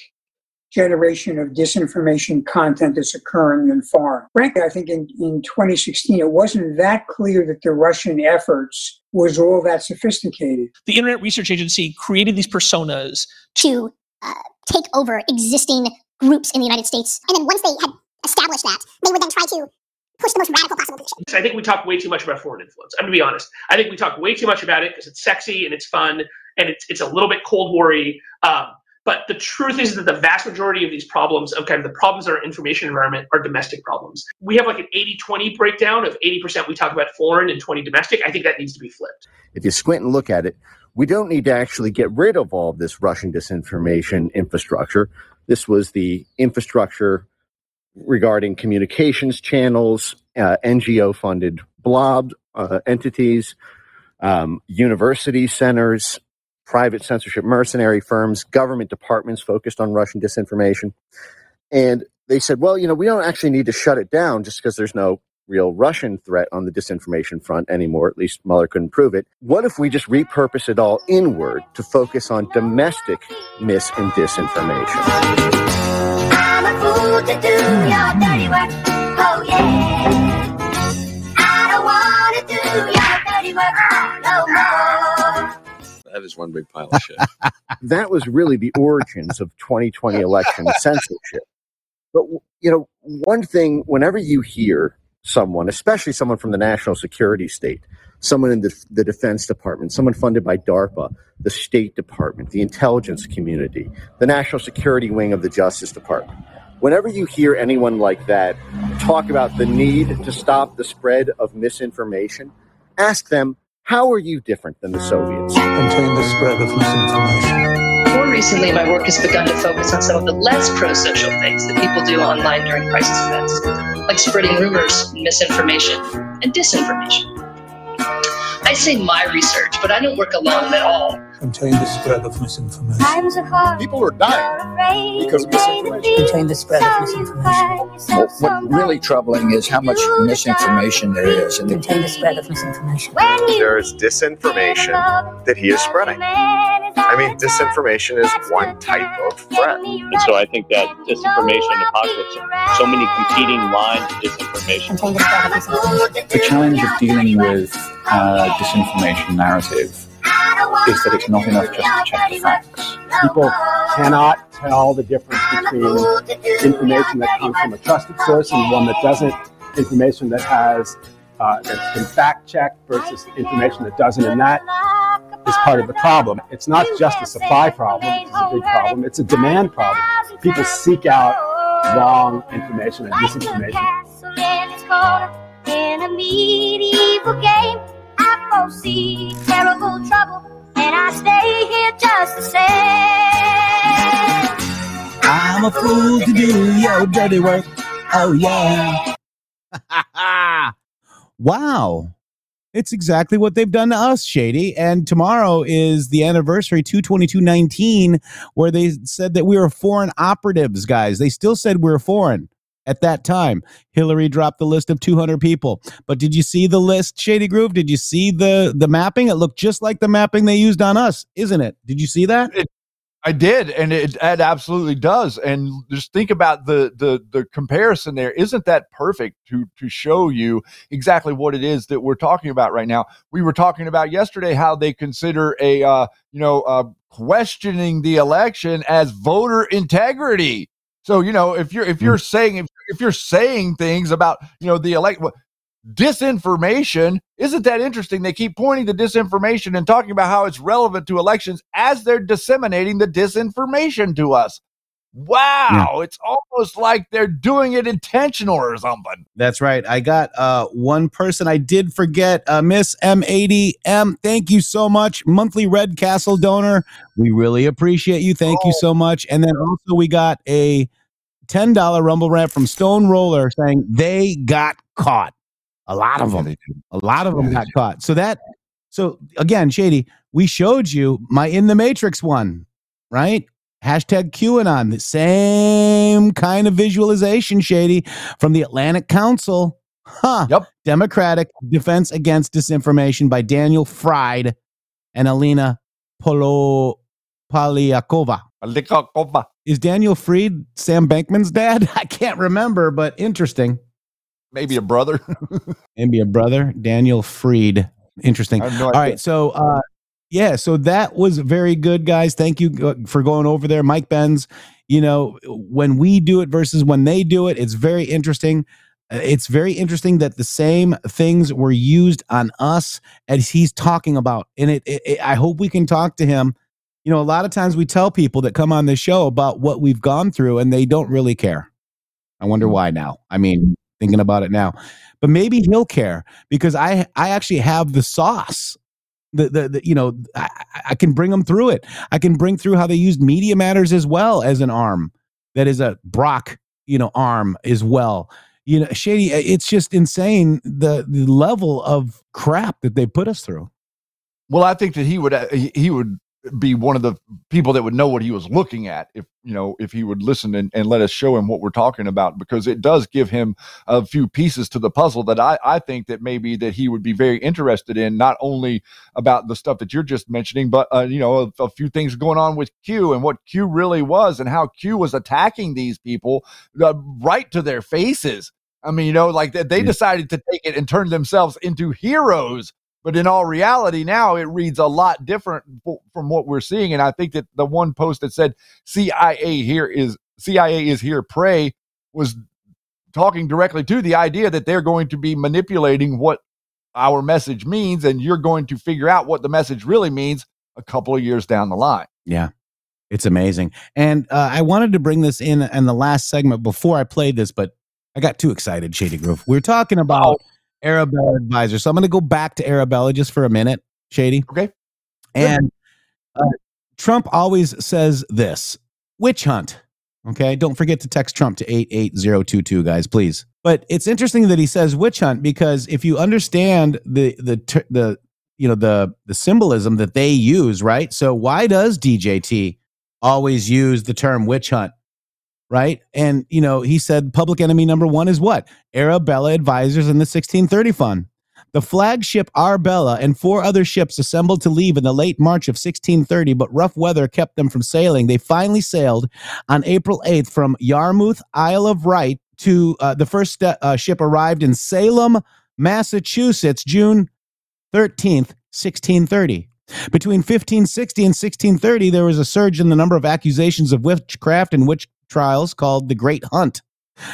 generation of disinformation content that's occurring than foreign. Frankly, I think in, in 2016, it wasn't that clear that the Russian efforts was all that sophisticated. the Internet Research Agency created these personas to uh, take over existing groups in the United States. And then once they had established that, they would then try to push the most radical possible position. I think we talk way too much about foreign influence. I'm gonna be honest. I think we talk way too much about it because it's sexy and it's fun and it's it's a little bit Cold War-y. Um, but the truth is that the vast majority of these problems, of kind of the problems in our information environment, are domestic problems. We have like an 80-20 breakdown of 80% we talk about foreign and 20 domestic. I think that needs to be flipped. If you squint and look at it, we don't need to actually get rid of all of this Russian disinformation infrastructure. This was the infrastructure regarding communications channels, uh, NGO funded blob uh, entities, um, university centers, private censorship mercenary firms, government departments focused on Russian disinformation. And they said, well, you know, we don't actually need to shut it down just because there's no real Russian threat on the disinformation front anymore. At least Mueller couldn't prove it. What if we just repurpose it all inward to focus on domestic mis and disinformation? I'm a That is one big pile of shit. (laughs) that was really the origins of 2020 election (laughs) censorship. But you know, one thing whenever you hear someone, especially someone from the national security state, someone in the, the Defense Department, someone funded by DARPA, the State Department, the intelligence community, the national security wing of the Justice Department. Whenever you hear anyone like that talk about the need to stop the spread of misinformation, ask them, how are you different than the Soviets? Contain the spread of misinformation. More recently, my work has begun to focus on some of the less pro social things that people do online during crisis events, like spreading rumors, misinformation, and disinformation. I say my research, but I don't work alone at all. Contain the spread of misinformation. Times are hard. People are dying because of misinformation. Contain the spread of misinformation. Well, what really troubling is how much misinformation there is. And Contain the spread of misinformation. There is disinformation that he is spreading. I mean, disinformation is one type of threat. And so I think that disinformation apocalypse, so many competing lines of disinformation. The spread of misinformation. The challenge of dealing with uh, disinformation narrative is that it's not enough just to check the facts. People cannot tell the difference between information that comes from a trusted source and one that doesn't, information that has uh, that's been fact checked versus information that doesn't, and that is part of the problem. It's not just a supply problem, it's a big problem, it's a demand problem. People seek out wrong information and disinformation. In its corner in a medieval game. I foresee terrible trouble, and I stay here just the same. I'm a fool to do your dirty work. Oh yeah. (laughs) wow. It's exactly what they've done to us, Shady. And tomorrow is the anniversary 22219 where they said that we were foreign operatives, guys. They still said we were foreign at that time. Hillary dropped the list of 200 people. But did you see the list, Shady Groove? Did you see the the mapping? It looked just like the mapping they used on us, isn't it? Did you see that? I did, and it, it absolutely does. And just think about the the the comparison there. Isn't that perfect to to show you exactly what it is that we're talking about right now? We were talking about yesterday how they consider a uh, you know uh, questioning the election as voter integrity. So you know if you're if mm. you're saying if, if you're saying things about you know the elect disinformation isn't that interesting? They keep pointing to disinformation and talking about how it's relevant to elections as they're disseminating the disinformation to us wow it's almost like they're doing it intentional or something That's right. I got uh one person I did forget, uh Miss M80M. Thank you so much. Monthly Red Castle donor. We really appreciate you. Thank you so much. And then also we got a $10 rumble rant from Stone Roller saying they got caught. A lot of them. A lot of them got caught. So that so again, Shady, we showed you my in the Matrix one, right? Hashtag QAnon, the same kind of visualization, Shady, from the Atlantic Council. Huh. Yep. Democratic Defense Against Disinformation by Daniel Fried and Alina Polo Polyakova. Is Daniel Fried Sam Bankman's dad? (laughs) I can't remember, but interesting. maybe a brother (laughs) Maybe a brother, Daniel Fried. Interesting. No All right, so uh, yeah, so that was very good, guys. Thank you uh, for going over there, Mike Benz. You know, when we do it versus when they do it, it's very interesting. Uh, It's very interesting that the same things were used on us as he's talking about, and it, it, it- I hope we can talk to him. You know, a lot of times we tell people that come on the show about what we've gone through, and they don't really care. I wonder why now. I mean, thinking about it now, but maybe he'll care because I I actually have the sauce. The, the, the you know I, I- can bring them through it. I can bring through how they used Media Matters as well as an arm that is a Brock you know arm as well. You know, Shady, it's just insane the the level of crap that they put us through. well i think that he would uh, he would be one of the people that would know what he was looking at if you know if he would listen and, and let us show him what we're talking about because it does give him a few pieces to the puzzle that I, I think that maybe that he would be very interested in not only about the stuff that you're just mentioning but uh, you know a, a few things going on with q and what q really was and how q was attacking these people uh, right to their faces. I mean you know like they, they decided to take it and turn themselves into heroes but in all reality, now it reads a lot different f- from what we're seeing. And I think that the one post that said CIA here is CIA is here, pray was talking directly to the idea that they're going to be manipulating what our message means, and you're going to figure out what the message really means a couple of years down the line. Yeah. It's amazing. And uh, I wanted to bring this in in the last segment before I played this, but I got too excited, Shady Groove. We are talking about Arabella Advisor. So I'm going to go back to Arabella just for a minute, Shady. Okay. And uh, Trump always says this witch hunt. Okay. Don't forget to text Trump to 88022, guys, please. But it's interesting that he says witch hunt because if you understand the, the, the, you know, the, the symbolism that they use, right? So why does DJT always use the term witch hunt? Right? And you know, he said public enemy number one is what? Arabella Advisors and the 1630 Fund. The flagship Arbella and four other ships assembled to leave in the late March of 1630, but rough weather kept them from sailing. They finally sailed on April 8th from Yarmouth, Isle of Wight, to uh, the first uh, ship arrived in Salem, Massachusetts, June 13th, 1630. Between 1560 and 1630, there was a surge in the number of accusations of witchcraft and witch trials called the Great Hunt.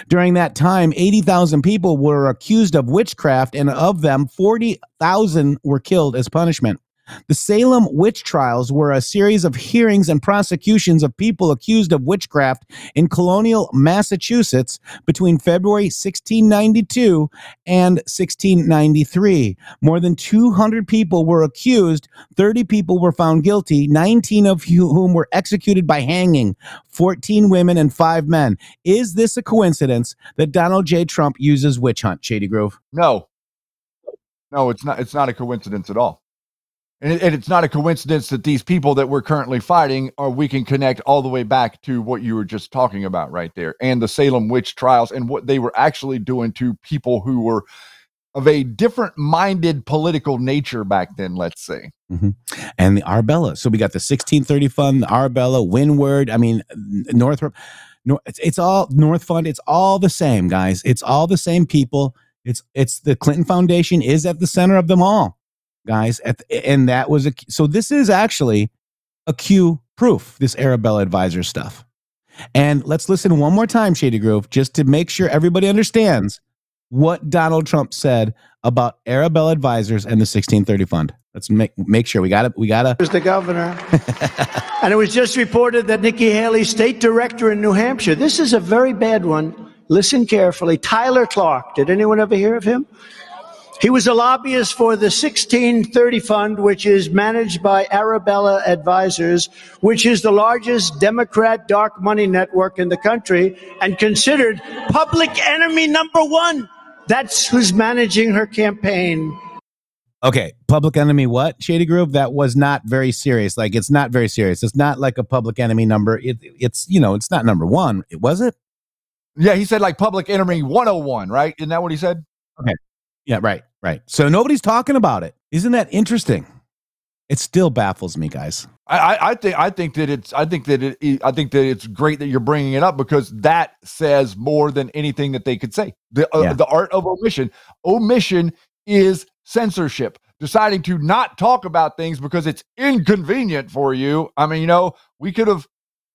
During that time, 80,000 people were accused of witchcraft, and of them, 40,000 were killed as punishment. The Salem witch trials were a series of hearings and prosecutions of people accused of witchcraft in colonial Massachusetts between February 1692 and 1693. More than 200 people were accused, 30 people were found guilty, 19 of whom were executed by hanging, 14 women and 5 men. Is this a coincidence that Donald J. Trump uses witch hunt, Shady Grove? No. No, it's not it's not a coincidence at all. And, it, and it's not a coincidence that these people that we're currently fighting are we can connect all the way back to what you were just talking about right there and the Salem witch trials and what they were actually doing to people who were of a different minded political nature back then, let's say. Mhm. And the Arbella. So we got the 1630 Fund, the Arbella, Windward. I mean, Northrop. Nor, it's, it's all North Fund. It's all the same, guys. It's all the same people. It's it's the Clinton Foundation is at the center of them all, guys. At the, and that was a so this is actually a Q proof. This Arabella Advisor stuff. And let's listen one more time, Shady Grove, just to make sure everybody understands what Donald Trump said about Arabella Advisors and the 1630 Fund. Let's make make sure we got it. We got to. the governor. (laughs) and it was just reported that Nikki Haley, state director in New Hampshire, this is a very bad one. Listen carefully. Tyler Clark. Did anyone ever hear of him? He was a lobbyist for the 1630 Fund, which is managed by Arabella Advisors, which is the largest Democrat dark money network in the country and considered public enemy number one. That's who's managing her campaign. Okay, Public Enemy what? Shady Grove? That was not very serious. Like it's not very serious. It's not like a Public Enemy number. It, it's you know, it's not number one. It was it? Yeah, he said like public enemy 101, right? Isn't that what he said? Okay. Yeah, right, right. So nobody's talking about it. Isn't that interesting? It still baffles me, guys. I, I, think I think that it's I think that it I think that it's great that you're bringing it up because that says more than anything that they could say. The uh, Yeah. the art of omission. Omission is censorship. Deciding to not talk about things because it's inconvenient for you. I mean, you know, we could have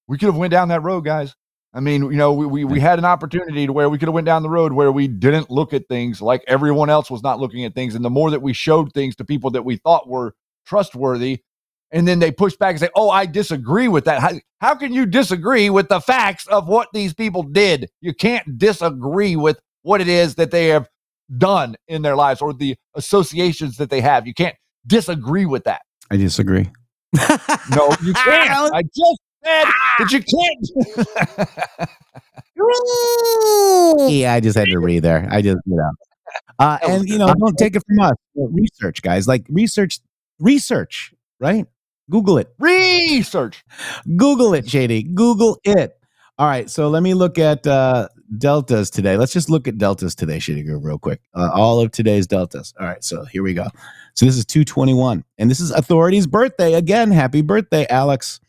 we could have went down that road, guys. I mean, you know, we, we, we had an opportunity to where we could have went down the road where we didn't look at things like everyone else was not looking at things. And the more that we showed things to people that we thought were trustworthy, and then they push back and say, "Oh, I disagree with that." How, how can you disagree with the facts of what these people did? You can't disagree with what it is that they have done in their lives or the associations that they have. You can't disagree with that. I disagree. No, you (laughs) can't. I just said that you can't. (laughs) Yeah, I just had to read there. I just, you know. Uh, and you know, don't take it from us. Research, guys. Like research, research, right? Google it. Research. Google it, JD. Google it. All right, so let me look at uh, deltas today. Let's just look at deltas today, Shady Groove, real quick. Uh, all of today's deltas. All right, so here we go. So this is 221, and this is Authority's birthday. Again, happy birthday, Alex.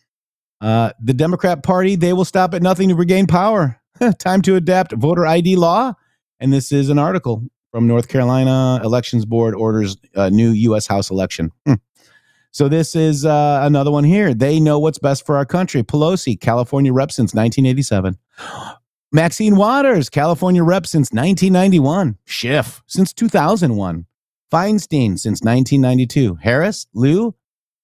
Uh, the Democrat Party, they will stop at nothing to regain power. (laughs) Time to adapt voter ID law. And this is an article from North Carolina Elections Board orders a new U.S. House election. Hmm. So this is uh, another one here. They know what's best for our country. Pelosi, California rep since 1987. (gasps) Maxine Waters, California rep since 1991. Schiff since 2001. Feinstein since 1992. Harris, Lieu,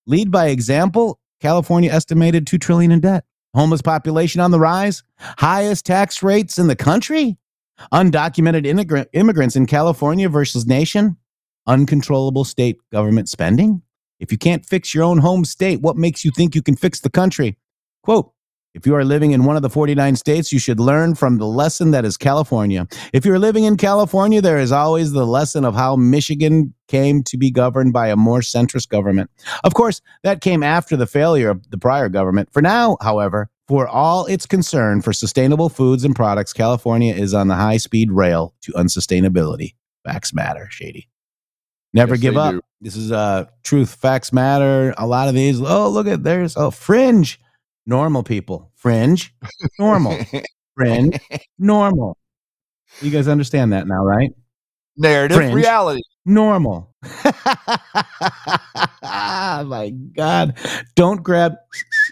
lead by example. California estimated 2 trillion in debt. Homeless population on the rise. Highest tax rates in the country. Undocumented immigrant, immigrants in California versus nation. Uncontrollable state government spending. If you can't fix your own home state, what makes you think you can fix the country? Quote, if you are living in one of the 49 states, you should learn from the lesson that is California. If you're living in California, there is always the lesson of how Michigan came to be governed by a more centrist government. Of course, that came after the failure of the prior government. For now, however, for all its concern for sustainable foods and products, California is on the high speed rail to unsustainability. Facts matter, Shady. Never Yes, give up. do. This is uh truth, facts matter. A lot of these. Oh, look at there's oh fringe, normal people. Fringe, normal. (laughs) fringe, normal. You guys understand that now, right? Narrative Fringe. reality. Normal. (laughs) oh my God. Don't grab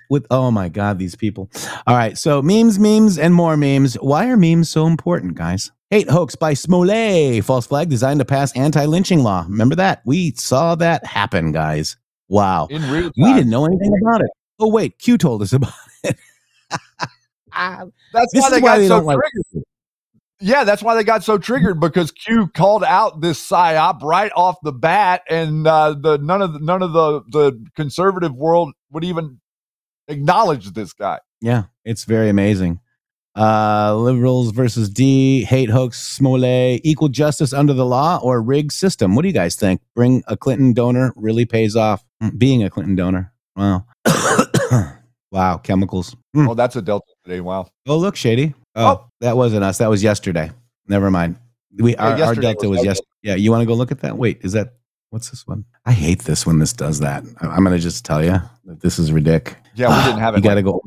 with, oh my God, these people. All right. So memes, memes, and more memes. Why are memes so important, guys? Hate hoax by Smollett. False flag designed to pass anti lynching law. Remember that? We saw that happen, guys. Wow. In real We didn't know anything about it. Oh, wait. Q told us (laughs) about it. That's This why they why got they so don't like- triggered. Yeah, that's why they got so triggered because Q called out this psyop right off the bat, and uh, the none of the, none of the the conservative world would even acknowledge this guy. Yeah, it's very amazing. Uh, liberals versus D, hate hoax, Smollett, equal justice under the law or rigged system. What do you guys think? Bring a Clinton donor really pays off. Mm, Being a Clinton donor. Wow. (coughs) (coughs) wow. Chemicals. Mm. Oh, that's a Delta today. Wow. Oh, look, Shady. Oh, that wasn't us. That was yesterday. Never mind. We our, our Delta was was Delta. yes. Yeah, you want to go look at that? Wait, is that what's this one? I hate this when this does that. I- I'm gonna just tell you that this is ridiculous. Yeah, we didn't have it (gasps) You got to go.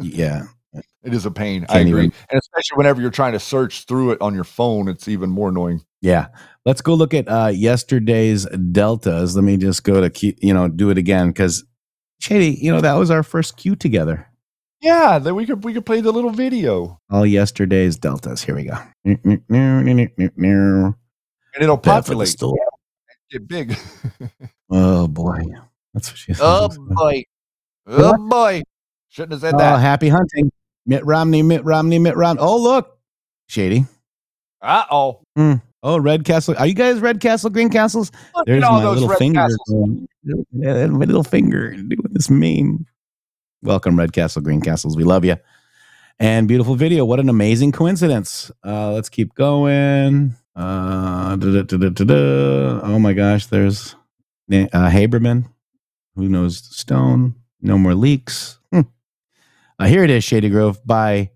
Yeah. (laughs) It is a pain. I Can't agree, even- and especially whenever you're trying to search through it on your phone, it's even more annoying. Yeah. Let's go look at uh, yesterday's deltas. Let me just go to, Q, you know, do it again because, Shady, you know, that was our first cue together. Yeah, then we could we could play the little video, All yesterday's deltas. Here we go. And and it'll populate. Store. Get big. (laughs) Oh, boy. That's what she said. oh boy, oh boy, shouldn't have said Oh, that. happy hunting. Mitt Romney, Mitt Romney, Mitt Romney. Oh, look. Shady. Uh oh. Hmm. Oh, Red Castle. Are you guys Red Castle, Green Castles? Look There's all my those little red finger. Yeah, My little finger doing this meme. Welcome, Red Castle, Green Castles. We love you. And beautiful video. What an amazing coincidence. Uh, let's keep going. Uh, da-da-da-da-da-da. Oh my gosh, there's uh, Haberman. Who knows Stone? No more leaks. Hmm. Uh, here it is, Shady Grove by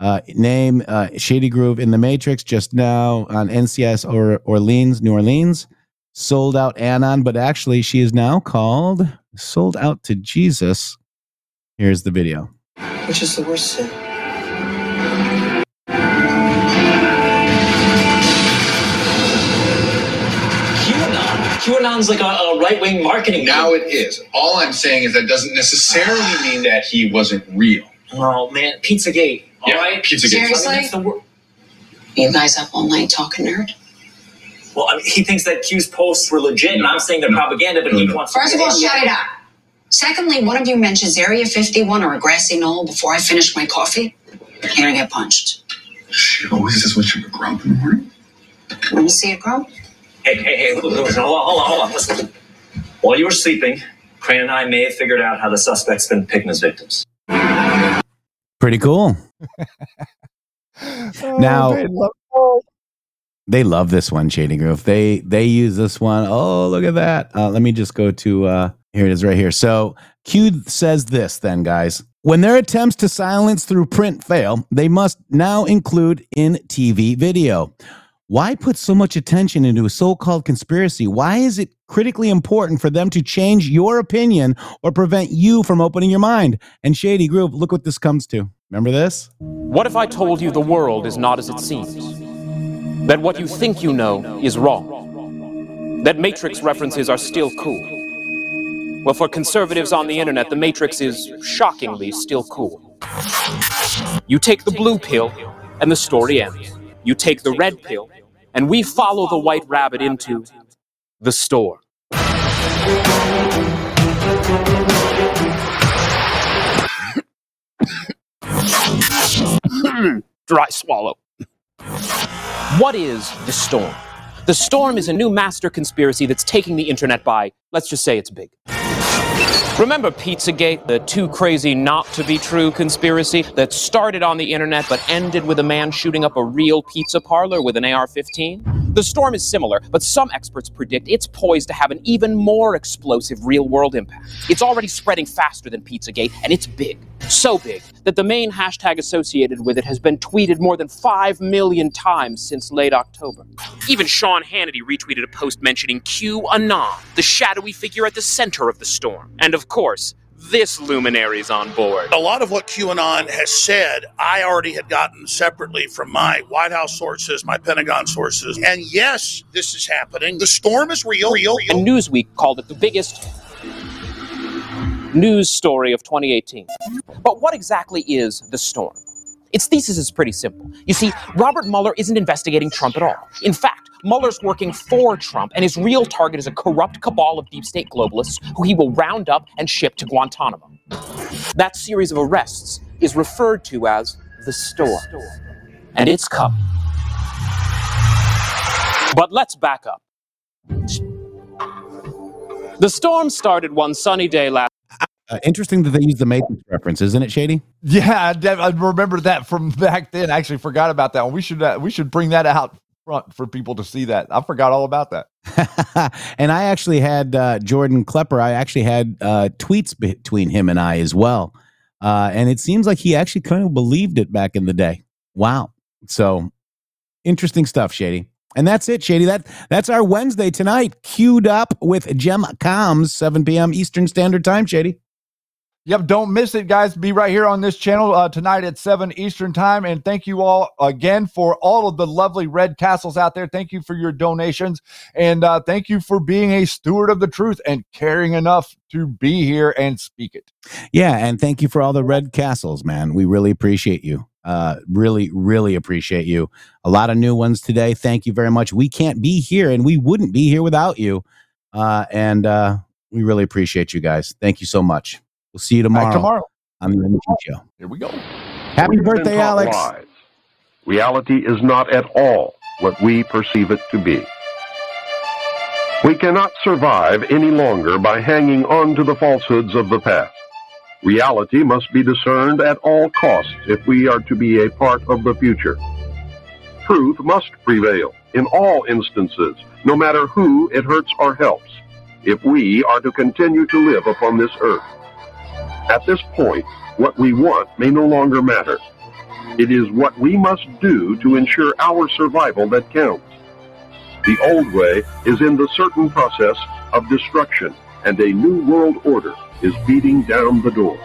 uh, name uh, Shady Groove in the Matrix just now on NCS or Orleans, New Orleans. Sold out Anon, but actually she is now called Sold Out to Jesus. Here's the video. Which is the worst sin? QAnon. QAnon's like a, a right wing marketing. Now it is. All I'm saying is that doesn't necessarily mean that he wasn't real. Oh man, Pizzagate. All Yeah, right, Pizzagate. Seriously? I mean, the wor- You guys up all night talking nerd? well, I mean, he thinks that Q's posts were legit, and I'm saying they're propaganda, but he wants. to First of all, shut it up. Secondly, one of you mentions Area 51 or a grassy knoll before I finish my coffee. You're gonna get punched. She always oh, is what you grow up in the morning. Want to see it grow? Hey, hey, hey! Listen, hold on, hold on, hold on. Listen. While you were sleeping, Crane and I may have figured out how the suspect's been picking his victims. Pretty cool. (laughs) now they love- oh. they love this one, Shady Grove. They they use this one. Oh, look at that. Uh, let me just go to uh, Here it is right here. So Q says this then, guys. When their attempts to silence through print fail, they must now include in TV video. Why put so much attention into a so called conspiracy? Why is it critically important for them to change your opinion or prevent you from opening your mind? And Shady Group, look what this comes to. Remember this? What if I told you the world is not as it seems? That what you think you know is wrong? That Matrix references are still cool? Well, for conservatives on the internet, the Matrix is shockingly still cool. You take the blue pill, and the story ends. You take the red pill, and we follow the white rabbit into the store. (coughs) Dry swallow. What is the storm? The storm is a new master conspiracy that's taking the internet by, let's just say it's big. Remember Pizzagate, the too crazy not to be true conspiracy that started on the internet but ended with a man shooting up a real pizza parlor with an AR 15? The storm is similar, but some experts predict it's poised to have an even more explosive real world impact. It's already spreading faster than Pizzagate, and it's big. So big that the main hashtag associated with it has been tweeted more than 5 million times since late October. Even Sean Hannity retweeted a post mentioning QAnon, the shadowy figure at the center of the storm. And of course, this luminary's on board. A lot of what QAnon has said, I already had gotten separately from my White House sources, my Pentagon sources. And yes, this is happening. The storm is real, real, real. And Newsweek called it the biggest news story of 2018. But what exactly is the storm? Its thesis is pretty simple. You see, Robert Mueller isn't investigating Trump at all. In fact, Mueller's working for Trump, and his real target is a corrupt cabal of deep state globalists who he will round up and ship to Guantanamo. That series of arrests is referred to as the storm. And it's coming. But let's back up. The storm started one sunny day last. Uh, interesting that they use the Matrix reference, isn't it, Shady? Yeah, I I remember that from (laughs) back then. I actually forgot about that one. We should uh, we should bring that out front for people to see that. I forgot all about that. (laughs) and I actually had uh, Jordan Klepper. I actually had uh, tweets between him and I as well. Uh, and it seems like he actually kind of believed it back in the day. Wow. So interesting stuff, Shady. And that's it, Shady. That that's our Wednesday tonight, queued up with Gem Comms, 7 p.m. Eastern Standard Time, Shady. Yep, don't miss it, guys. Be right here on this channel uh, tonight at 7 Eastern Time. And thank you all again for all of the lovely red castles out there. Thank you for your donations. And uh, thank you for being a steward of the truth and caring enough to be here and speak it. Yeah, and thank you for all the red castles, man. We really appreciate you. Uh, really, really appreciate you. A lot of new ones today. Thank you very much. We can't be here, and we wouldn't be here without you. Uh, and uh, we really appreciate you guys. Thank you so much. We'll see you tomorrow. tomorrow. on the MG Show. Here we go. Happy We've birthday, taught Alex. lies. Reality is not at all what we perceive it to be. We cannot survive any longer by hanging on to the falsehoods of the past. Reality must be discerned at all costs if we are to be a part of the future. Truth must prevail in all instances, no matter who it hurts or helps, if we are to continue to live upon this earth. At this point, what we want may no longer matter. It is what we must do to ensure our survival that counts. The old way is in the certain process of destruction, and a new world order is beating down the door.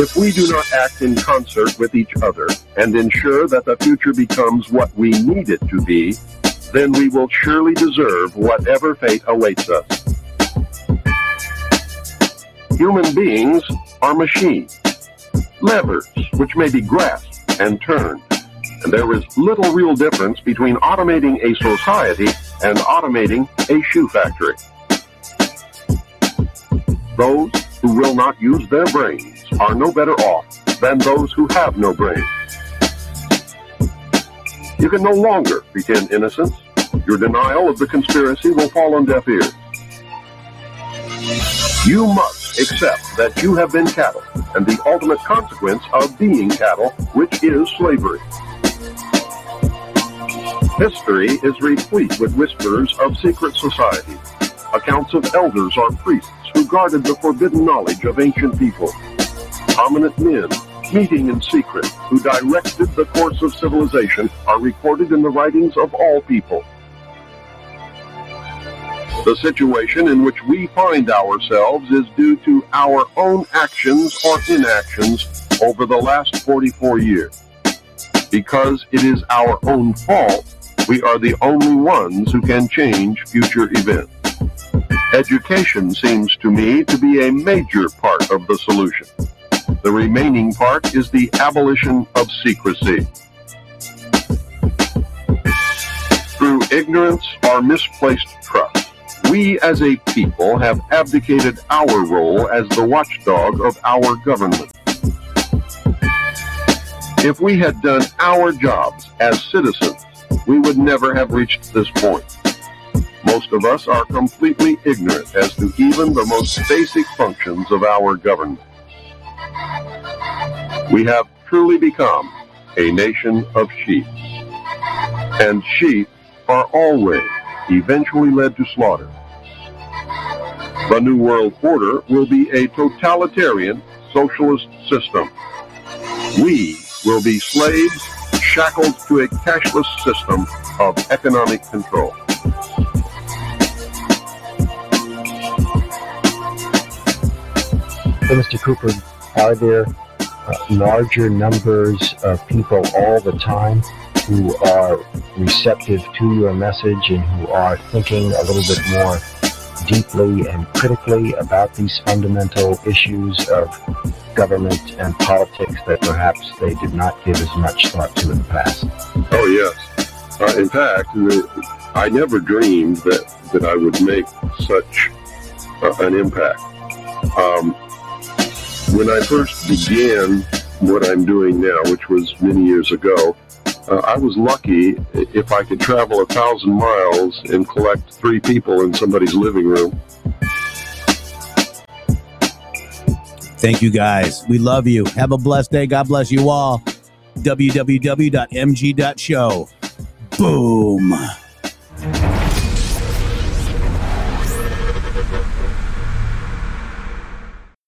If we do not act in concert with each other and ensure that the future becomes what we need it to be, then we will surely deserve whatever fate awaits us. Human beings are machines, levers which may be grasped and turned. And there is little real difference between automating a society and automating a shoe factory. Those who will not use their brains are no better off than those who have no brains. You can no longer pretend innocence. Your denial of the conspiracy will fall on deaf ears. You must accept that you have been cattle and the ultimate consequence of being cattle, which is slavery. History is replete with whispers of secret societies, accounts of elders or priests who guarded the forbidden knowledge of ancient people, prominent men meeting in secret who directed the course of civilization are recorded in the writings of all people. The situation in which we find ourselves is due to our own actions or inactions over the last 44 years. Because it is our own fault, we are the only ones who can change future events. Education seems to me to be a major part of the solution. The remaining part is the abolition of secrecy. Through ignorance or misplaced trust, we as a people have abdicated our role as the watchdog of our government. If we had done our jobs as citizens, we would never have reached this point. Most of us are completely ignorant as to even the most basic functions of our government. We have truly become a nation of sheep. And sheep are always eventually led to slaughter. The New World Order will be a totalitarian socialist system. We will be slaves shackled to a cashless system of economic control. So, Mr. Cooper, are there uh, larger numbers of people all the time who are receptive to your message and who are thinking a little bit more deeply and critically about these fundamental issues of government and politics that perhaps they did not give as much thought to in the past? Oh, yes. Uh, in fact, I never dreamed that, that I would make such uh, an impact. Um, when I first began what I'm doing now, which was many years ago, uh, I was lucky if I could travel a thousand miles and collect three people in somebody's living room. Thank you guys. We love you. Have a blessed day. God bless you all. www.mg.show. Boom.